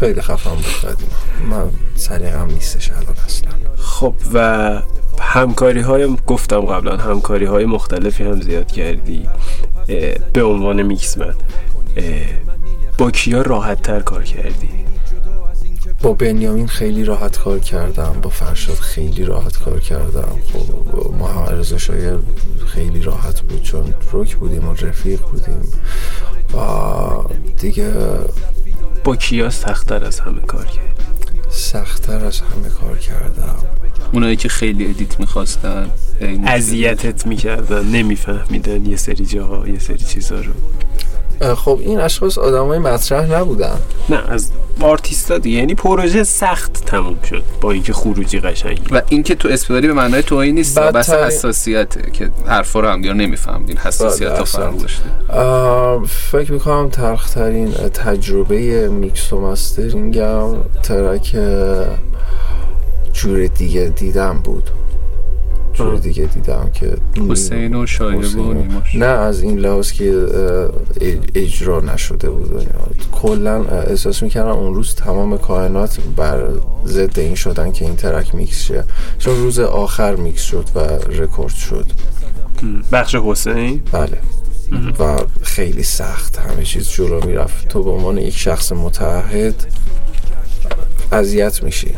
خیلی خفن بود قدیم. من سلیقم نیستش الان اصلا خب و همکاری های گفتم قبلا همکاری های مختلفی هم زیاد کردی. به عنوان میکسمن با کیا راحت تر کار کردی؟ با بنیامین خیلی راحت کار کردم با فرشاد خیلی راحت کار کردم. خب محمد رضا شایر خیلی راحت بود چون رک بودیم و رفیق بودیم. و دیگه با کیا سختتر از همه کار کرد سختتر از همه کار کردم. اونایی که خیلی edit می‌خواستن اذیتت می‌کردن نمیفهمیدن یه سری جاها یه سری چیزا رو. خب این اشخاص های مطرح نبودن. نه از آرتیستا دیگه. یعنی پروژه سخت تموم شد با اینکه خروجی قشنگی. و اینکه تو اسپداری به معنای توهین نیست بس حساسیته که حرفا رو هم دیگه نمیفهمدین حساسیت ها فرق داشته فکر می‌کنم ترین تجربه میکس و مسترینگم ترک جور دیگه دیدم بود. جور دیگه دیدم که حسین و شایب و نه از این لحاظ که اجرا نشده بود. کلا احساس می‌کردم اون روز تمام کائنات بر ضد این شدن که این track mix شه. چون روز آخر میکس شد و رکورد شد. بخش حسین؟ بله. و خیلی سخت همه چیز جلو می‌رفت. تو به عنوان یک شخص متعهد اذیت میشی.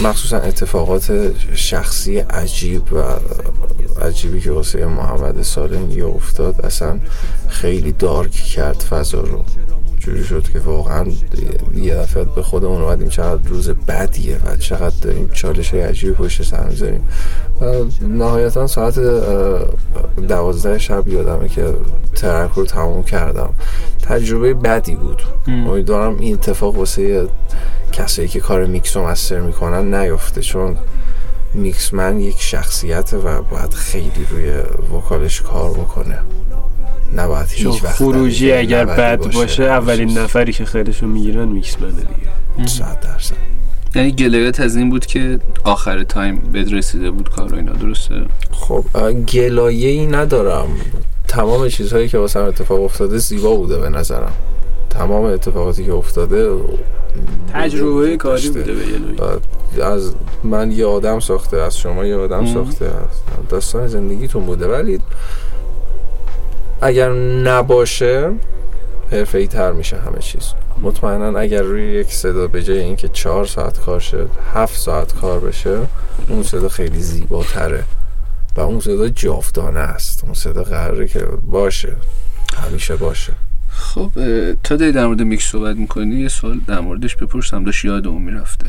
مخصوصا اتفاقات شخصی عجیب و عجیبی که واسه محمد سالمی افتاد اصلا خیلی dark کرد فضا رو. جوری شد که واقعا یه دفعه به خودمون اومدیم چقدر روز بدیه و چقدر داریم چالش های عجیبی پشت سر می‌ذاریم. نهایتا ساعت دوازده شب یادمه که track رو تموم کردم. تجربه بدی بود. امیدوارم این اتفاق واسه کسایی که کار میکس و master می‌کنن نیفته چون mix man یک شخصیت و باید خیلی روی vocal ش کار بکنه. نباید هیچ وقت خروجی اگر بد باشه, باشه اولین نفری که خیلیشون می‌گیرن mix man ه دیگه. صد درصد. یعنی گلایت از این بود که آخر time بد رسیده بود کار اینا درسته؟ خب گلایه ای ندارم. تمام چیزهایی که واسه اتفاق افتاده زیبا بوده به نظرم. تمام اتفاقاتی که افتاده تجربه کاری بوده به از من یه آدم ساخته از شما یه آدم ساخته داستان زندگیتون بوده. ولی اگر نباشه حرفه تر میشه همه چیز. مطمئنا اگر روی یک صدا به جای اینکه چهار ساعت کار شد هفت ساعت کار بشه اون صدا خیلی زیباتره و اون صدا جاودانه است. اون صدا قراره که باشه همیشه باشه. خب تا داری در مورد میکس صحبت می‌کنی یه سوال در موردش بپرسم. داشت یاد اون می‌رفت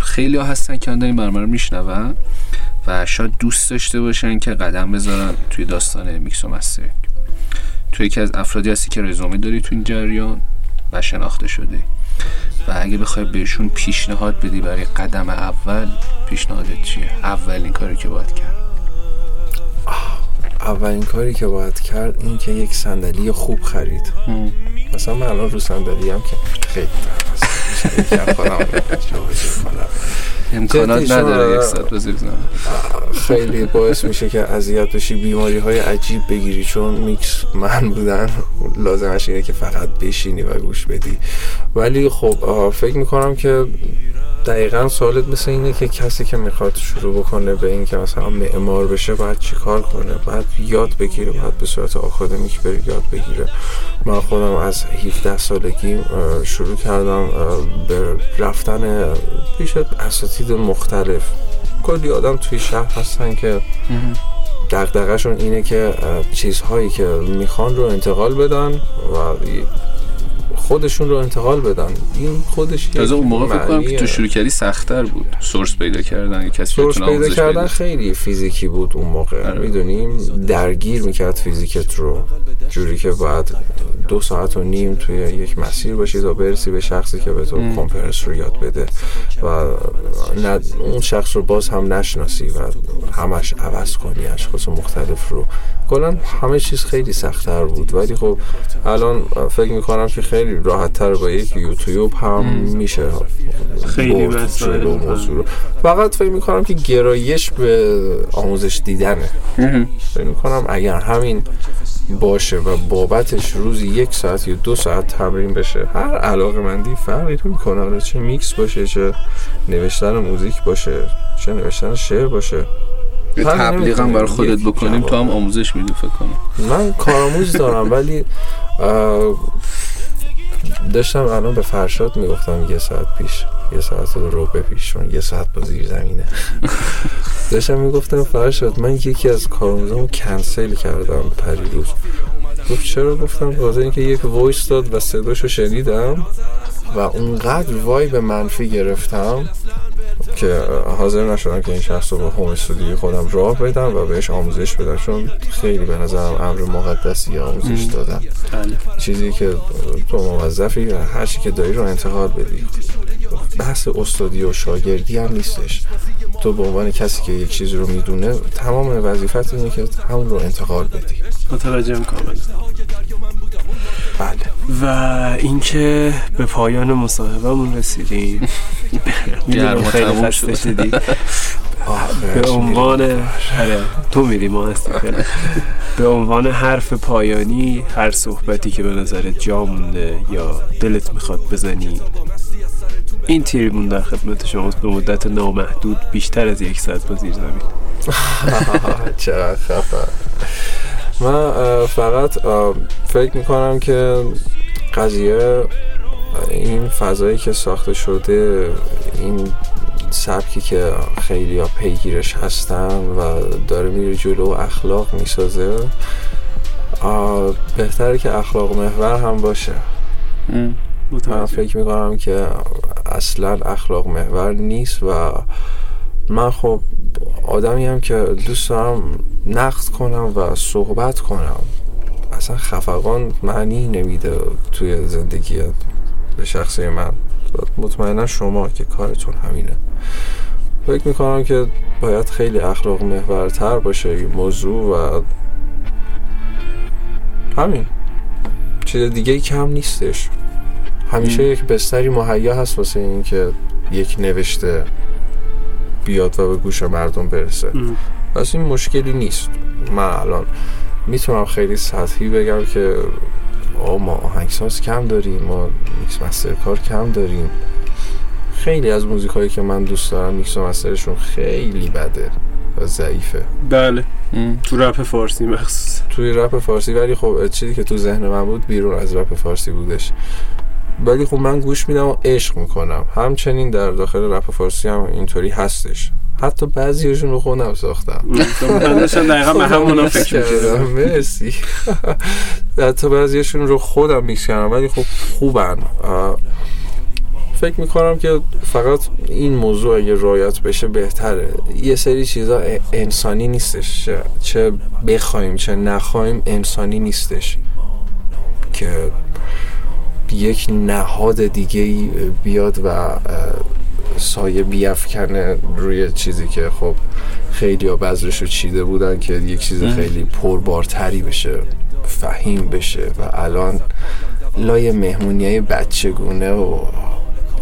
خیلی ها هستن که این برنامه رو میشنون و شاید دوست داشته باشن که قدم بذارن توی داستان میکس و مسترینگ تو یکی از افرادی هستی که رزومه داری تو این جریان و شناخته شده. و اگه بخوای بهشون پیشنهاد بدی برای قدم اول پیشنهادت چیه؟ اولین کاری که باید کرد. اولین کاری که باید کرد این که یک صندلی خوب خرید. مثلا من الان رو صندلی هم که خیلی 最近は粉をね、上手に粉。امکانات نداره یک ساعت خیلی باعث میشه که اذیت بشی بیماری های عجیب بگیری چون میکس من بودن لازمش اینه که فقط بشینی و گوش بدی. ولی خب فکر می‌کنم که دقیقا سوالت مثل اینه که کسی که می‌خواد شروع بکنه به این که مثلا معمار بشه باید چیکار کنه؟ باید یاد بگیره باید به صورت آکادمیک بره یاد بگیره. من خودم از 17 سالگی شروع کردم به رفتن پیش اساتید مختلف. کلی آدم توی شهر هستن که دقدقهشون اینه که چیزهایی که می‌خوان رو انتقال بدن و خودشون رو انتقال بدن. این خودش از اون موقع فکر کنم که تو شروع کردی سختتر بود. سورس پیدا کردن کسی سورس پیدا کردن خیلی فیزیکی بود اون موقع. آره. می‌دونیم درگیر می‌کرد فیزیکت رو. جوری که بعد دو ساعت و نیم توی یک مسیر باشی تا برسی به شخصی که به تو کمپرس رو یاد بده. و اون شخص رو باز هم نشناسی و همش عوض کنی اشخاص مختلف رو. کلا همه چیز خیلی سختتر بود. ولی خب الان فکر می‌کنم که خیلی خیلی راحت تر با یک یوتیوب هم میشه خیلی مسائل موضوع فقط فکر می‌کنم که گرایش به آموزش دیدنه. فکر می‌کنم اگر همین باشه و بابتش روزی یک ساعت یا دو ساعت تمرین بشه هر علاقه مندی فرقی می‌کنه چه میکس باشه چه نوشتن موزیک باشه چه نوشتن شعر باشه. تبلیغ هم برای خودت بکنیم تو هم آموزش میدی فکر کنم. من کارآموز دارم ولی داشتم الان به فرشاد می‌گفتم یه ساعت پیش یه ساعت رو به پیش یه ساعت با زیر زمینه. داشتم می‌گفتم فرشاد من یکی از کارآموزامو کنسل کردم پریروز گفت چرا؟ گفتم واسه اینکه یک voice داد و صداشو شنیدم و اونقدر vibe منفی گرفتم که حاضر نشدم که این شخص رو به home studio ی خودم راه بدم و بهش آموزش بدم چون خیلی به نظرم امر مقدسی آموزش دادن بله. چیزی که تو موظفی هر چی که داری رو انتقال بدی. بحث استادی و شاگردی هم نیستش. تو به عنوان کسی که یک چیزی رو می‌دونه تمام وظیفت اینه که همون رو انتقال بدی. متوجهم کاملا بله. و اینکه به پایان مصاحبهمون رسیدیم. خیلی خسته شدی. به عنوان آره، تو میری ما به عنوان حرف پایانی هر صحبتی که به نظرت جا مونده یا دلت می‌خواد بزنی این تریبون در خدمت شماست به مدت نامحدود بیشتر از یک ساعت با زیر زمین. چقدر خفه. من فقط فکر می‌کنم که قضیه این فضایی که ساخته شده این سبکی که خیلی ها پیگیرش هستن و داره میره جلو و اخلاق می‌سازه بهتره که اخلاق محور هم باشه. من فکر می‌کنم که اصلا اخلاق محور نیست و من خب آدمی هم که دوست دارم نقد کنم و صحبت کنم. اصلا خفقان معنی نمیده توی زندگی به شخصی من. مطمئنا شما که کارتون همینه. فکر می‌کنم که باید خیلی اخلاق محورتر باشه این موضوع و همین. چیز دیگه کم نیستش. همیشه یک بستری مهیا هست واسه این که یک نوشته بیاد و به گوش مردم برسه. پس این مشکلی نیست. من الان می‌تونم خیلی سطحی بگم که آه ما آهنگساز کم داریم ما mix master کار کم داریم. خیلی از موزیک هایی که من دوست دارم میکس و master شون خیلی بده و ضعیفه. بله. تو رپ فارسی مخصوص توی رپ فارسی ولی خب چیزی که تو ذهن من بود بیرون از رپ فارسی بودش. ولی خب من گوش میدم و عشق می‌کنم. همچنین در داخل رپ فارسی هم اینطوری هستش. حتی بعضیشون رو خودم ساختم من داشتم دقیقا من همونا فکر کردم. مرسی. حتی بعضیشون رو خودم میکس کردم ولی خب خوبن. فکر می‌کنم که فقط این موضوع اگه رایت بشه بهتره. یه سری چیزا انسانی نیستش. چه بخوایم چه نخوایم انسانی نیستش. که یک نهاد دیگه بیاد و سایه بیافکنه روی چیزی که خب خیلی ها بذرش رو چیده بودن که یک چیز خیلی پربارتری بشه فهیم بشه و الان لای مهمونی بچگونه و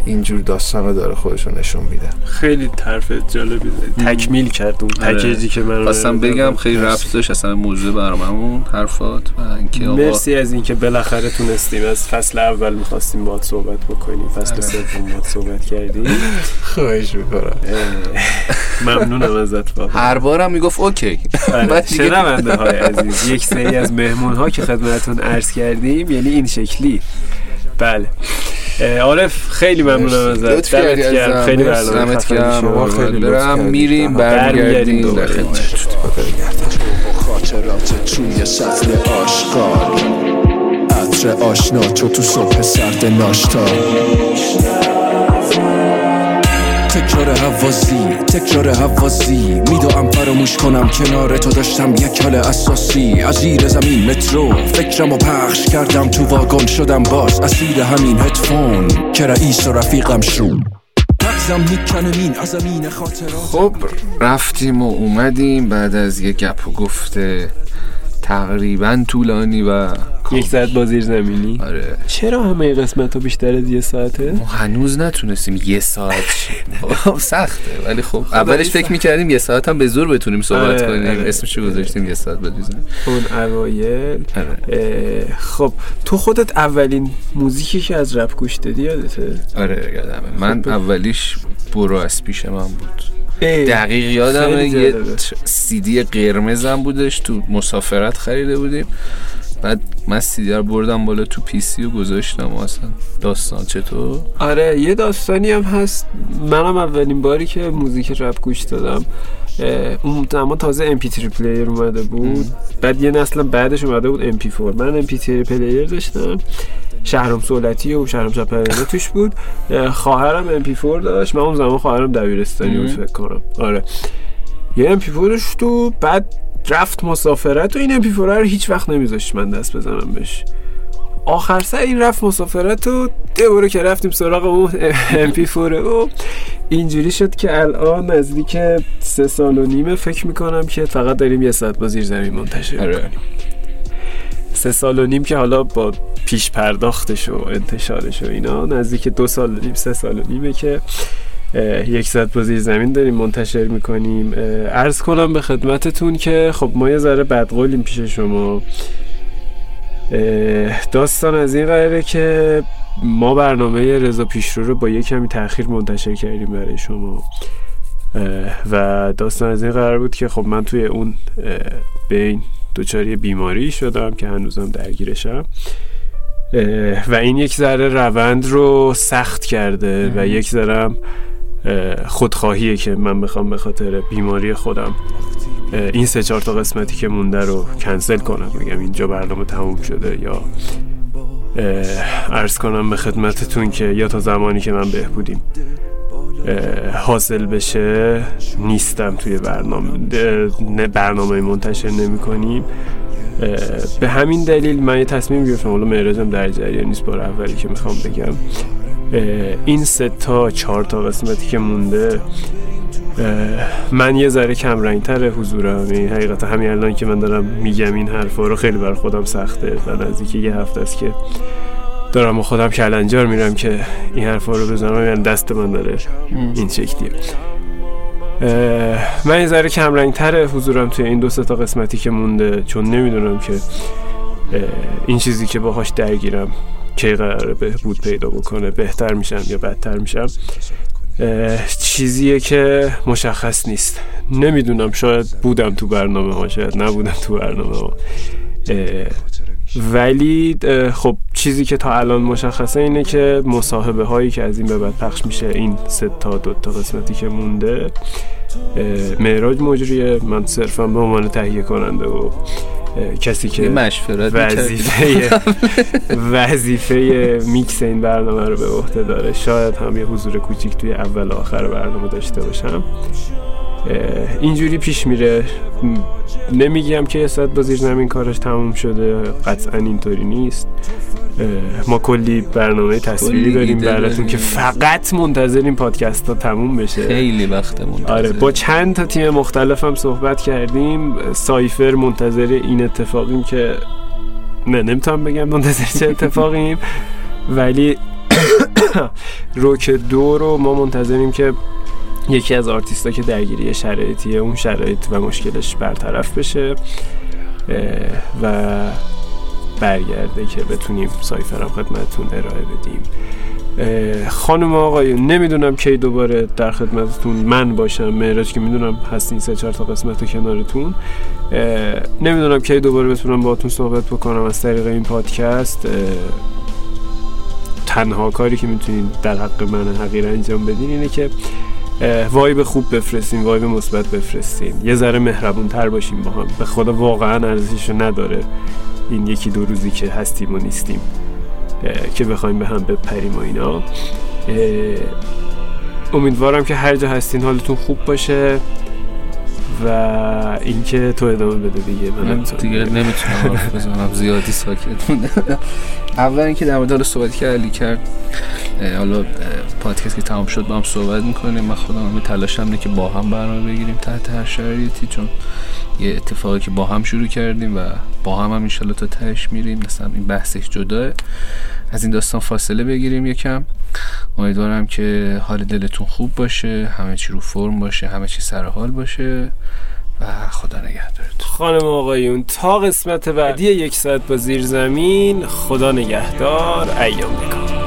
اینجور داستان رو داره خودشون نشون میده. خیلی طرف جالبی تکمیل کرد اون آره. پکیجی که من خواستم بگم خیلی رفت داشت اصلا موضوع برامون حرفات و اینکه مرسی از اینکه بالاخره تونستیم از فصل اول می‌خواستیم باهات صحبت بکنیم فصل آره. سوم باهات صحبت کردیم. خواهش می‌کنم. ممنونم ازت واقعا هر بارم می‌گفت اوکی. آره. شنونده های عزیز. یک سری از مهمون ها که خدمتتون عرض کردیم یعنی این شکلی. بله. عارف خیلی ممنونم ازت. دمت گرم. خیلی برنامه گرم. خیلی برم میریم برمیگردیم. در خاطرات توی سطل آشغال عطر آشنا تو تو صبح سرد ناشتا. تکرار حوازی تکرار حوازی میدوام فراموش کنم کنار تو داشتم یک حال اساسی. از زیر زمین مترو فکرم و پخش کردم تو واگن. شدم باز اسیر همین هدفون. که رئیس و رفیقم شو خب رفتیم و اومدیم. بعد از یه گپ و گفته تقریبا طولانی و یک ساعت با زیر زمینی. آره. چرا همه قسمت ها بیشتر از یه ساعته؟ ما هنوز نتونستیم یه ساعت خب، سخته. ولی خب اولش فکر می‌کردیم یه ساعت هم به زور بتونیم صحبت آره، کنیم. آره. اسمشو گذاشتیم یه ساعت بزنیم. اون اوایل. آره. خب تو خودت اولین موزیکی که از رپ گوش دادی یادته؟ آره یادمه. من خب، اولیش برو از پیش من بود. دقیق یادم یه سیدی قرمزم بودش. تو مسافرت خریده بودیم. بعد من سیدی رو بردم بالا تو PC و گذاشتم اصلا داستان چطور؟ آره یه داستانی هم هست. منم اولین باری که موزیک رپ گوش دادم اون اما تازه MP3 player اومده بود. بعد یه نسل بعدش اومده بود MP4 من MP3 player داشتم. شهرام صولتی و شهرام توش بود. خواهرم MP 4 داشت. من اون زمان خواهرم دبیرستانی بود فکر کنم. آره. یه MP 4 تو بعد رفت مسافرت و این MP 4 رو هیچ وقت نمیذاشت من دست بزنم بهش. آخر سر این رفت مسافرت و دوباره که رفتیم سراغ اون MP 4 و اینجوری شد که الان نزدیک سه سال و نیمه فکر می‌کنم که فقط داریم یه ساعت با زیر زمین منتشر آره. سه سال و نیم که حالا با پیش پرداختش و انتشارش و اینا نزدیک دو سال و نیم سه سال و نیمه که یک ساعت با زیر زمین داریم منتشر می‌کنیم. ارز کنم به خدمتتون که خب ما یه ذره بدقولیم پیش شما. داستان از این قراره که ما برنامه رضا پیشرو رو با یک کمی تاخیر منتشر کردیم برای شما. و داستان از این قرار بود که خب من توی اون بین دوچاری بیماری شدم که هنوزم درگیرشم. و این یک ذره روند رو سخت کرده و یک ذره خودخواهیه که من بخوام به خاطر بیماری خودم این سه چهار تا قسمتی که مونده رو کنسل کنم. بگم اینجا برنامه تموم شده یا ارز کنم به خدمتتون که یا تا زمانی که من بهبودیم حاصل بشه نیستم توی برنامه. برنامه منتشر نمی کنیم به همین دلیل من یه تصمیم گرفتم حالا معراجم در جریان نیست بار اولی که می‌خوام بگم. این سه تا چهار تا قسمتی که مونده من یه ذره کم رنگ تر حضورم. این یعنی حقیقت همین الان که من دارم میگم این حرفا رو خیلی بر خودم سخته. و نزدیک یه هفته است که دارم و خودم کلنجار میرم که این حرفا رو بزنم یعنی دست من داره این شکلیه. من یه ذره کم رنگ تر حضورم توی این دو تا قسمتی که مونده چون نمی‌دونم که این چیزی که باهاش درگیرم کی قراره بهبود پیدا بکنه بهتر میشم یا بدتر میشم. چیزیه که مشخص نیست. نمی‌دونم شاید بودم تو برنامه ها شاید نبودم تو برنامه ها. ولی خب چیزی که تا الان مشخصه اینه که مصاحبه هایی که از این به بعد پخش میشه این سه تا دو تا قسمتی که مونده معراج مجریه. من صرفا به عنوان تهیه کننده و کسی که مشورت وظیفه وظیفه میکس این برنامه رو به عهده داره. شاید هم یه حضور کوچیک توی اول آخر برنامه داشته باشم. اینجوری پیش میره. نمیگم که ساعت با زیر زمین کارش تموم شده قطعا اینطوری نیست. ما کلی برنامه تصویری داریم براتون که فقط منتظریم پادکست ها تموم بشه. خیلی وقت منتظر آره با چند تا تیم مختلف هم صحبت کردیم. سایفر منتظر این اتفاقیم که نه نمی‌تونم بگم منتظر چه اتفاقیم. ولی روک دو رو ما منتظریم که یکی از آرتیستا که درگیری شرایطیه اون شرایط و مشکلش برطرف بشه و برگرده که بتونیم سایفرم خدمتتون ارائه بدیم. خانم آقای نمی‌دونم کی دوباره در خدمتتون من باشم مهراج که می‌دونم هستین سه چهار تا قسمت کنارتون. نمی‌دونم کی دوباره بتونم باهاتون صحبت بکنم از طریق این پادکست. تنها کاری که می‌تونین در حق من حقیر انجام بدین اینه که وایب خوب بفرستین وایب مثبت بفرستین. یه ذره مهربون تر باشیم با هم. به خدا واقعا ارزششو نداره این یکی دو روزی که هستیم و نیستیم که بخوایم به هم بپریم و اینا. امیدوارم که هر جا هستین حالتون خوب باشه. و اینکه تو ادامه بده دیگه. من دیگه نمی‌تونم بزنم. زیادی ساکت اول اینکه در مورد صحبت که علی کرد حالا پادکست که تمام شد با هم صحبت می‌کنیم. من خودم همه تلاشم اینه که با هم برنامه بگیریم تحت هر شرایطی چون یه اتفاقی که با هم شروع کردیم و با هم هم انشالله تا تهش میریم. مثلا این بحثش جداه از این داستان فاصله بگیریم یکم. امیدوارم که حال دلتون خوب باشه همه چی رو فرم باشه همه چی سر حال باشه و خدا نگهدارت خانم آقایون تا قسمت بعدی یک ساعت با زیر زمین خدا نگهدار. ایام بکن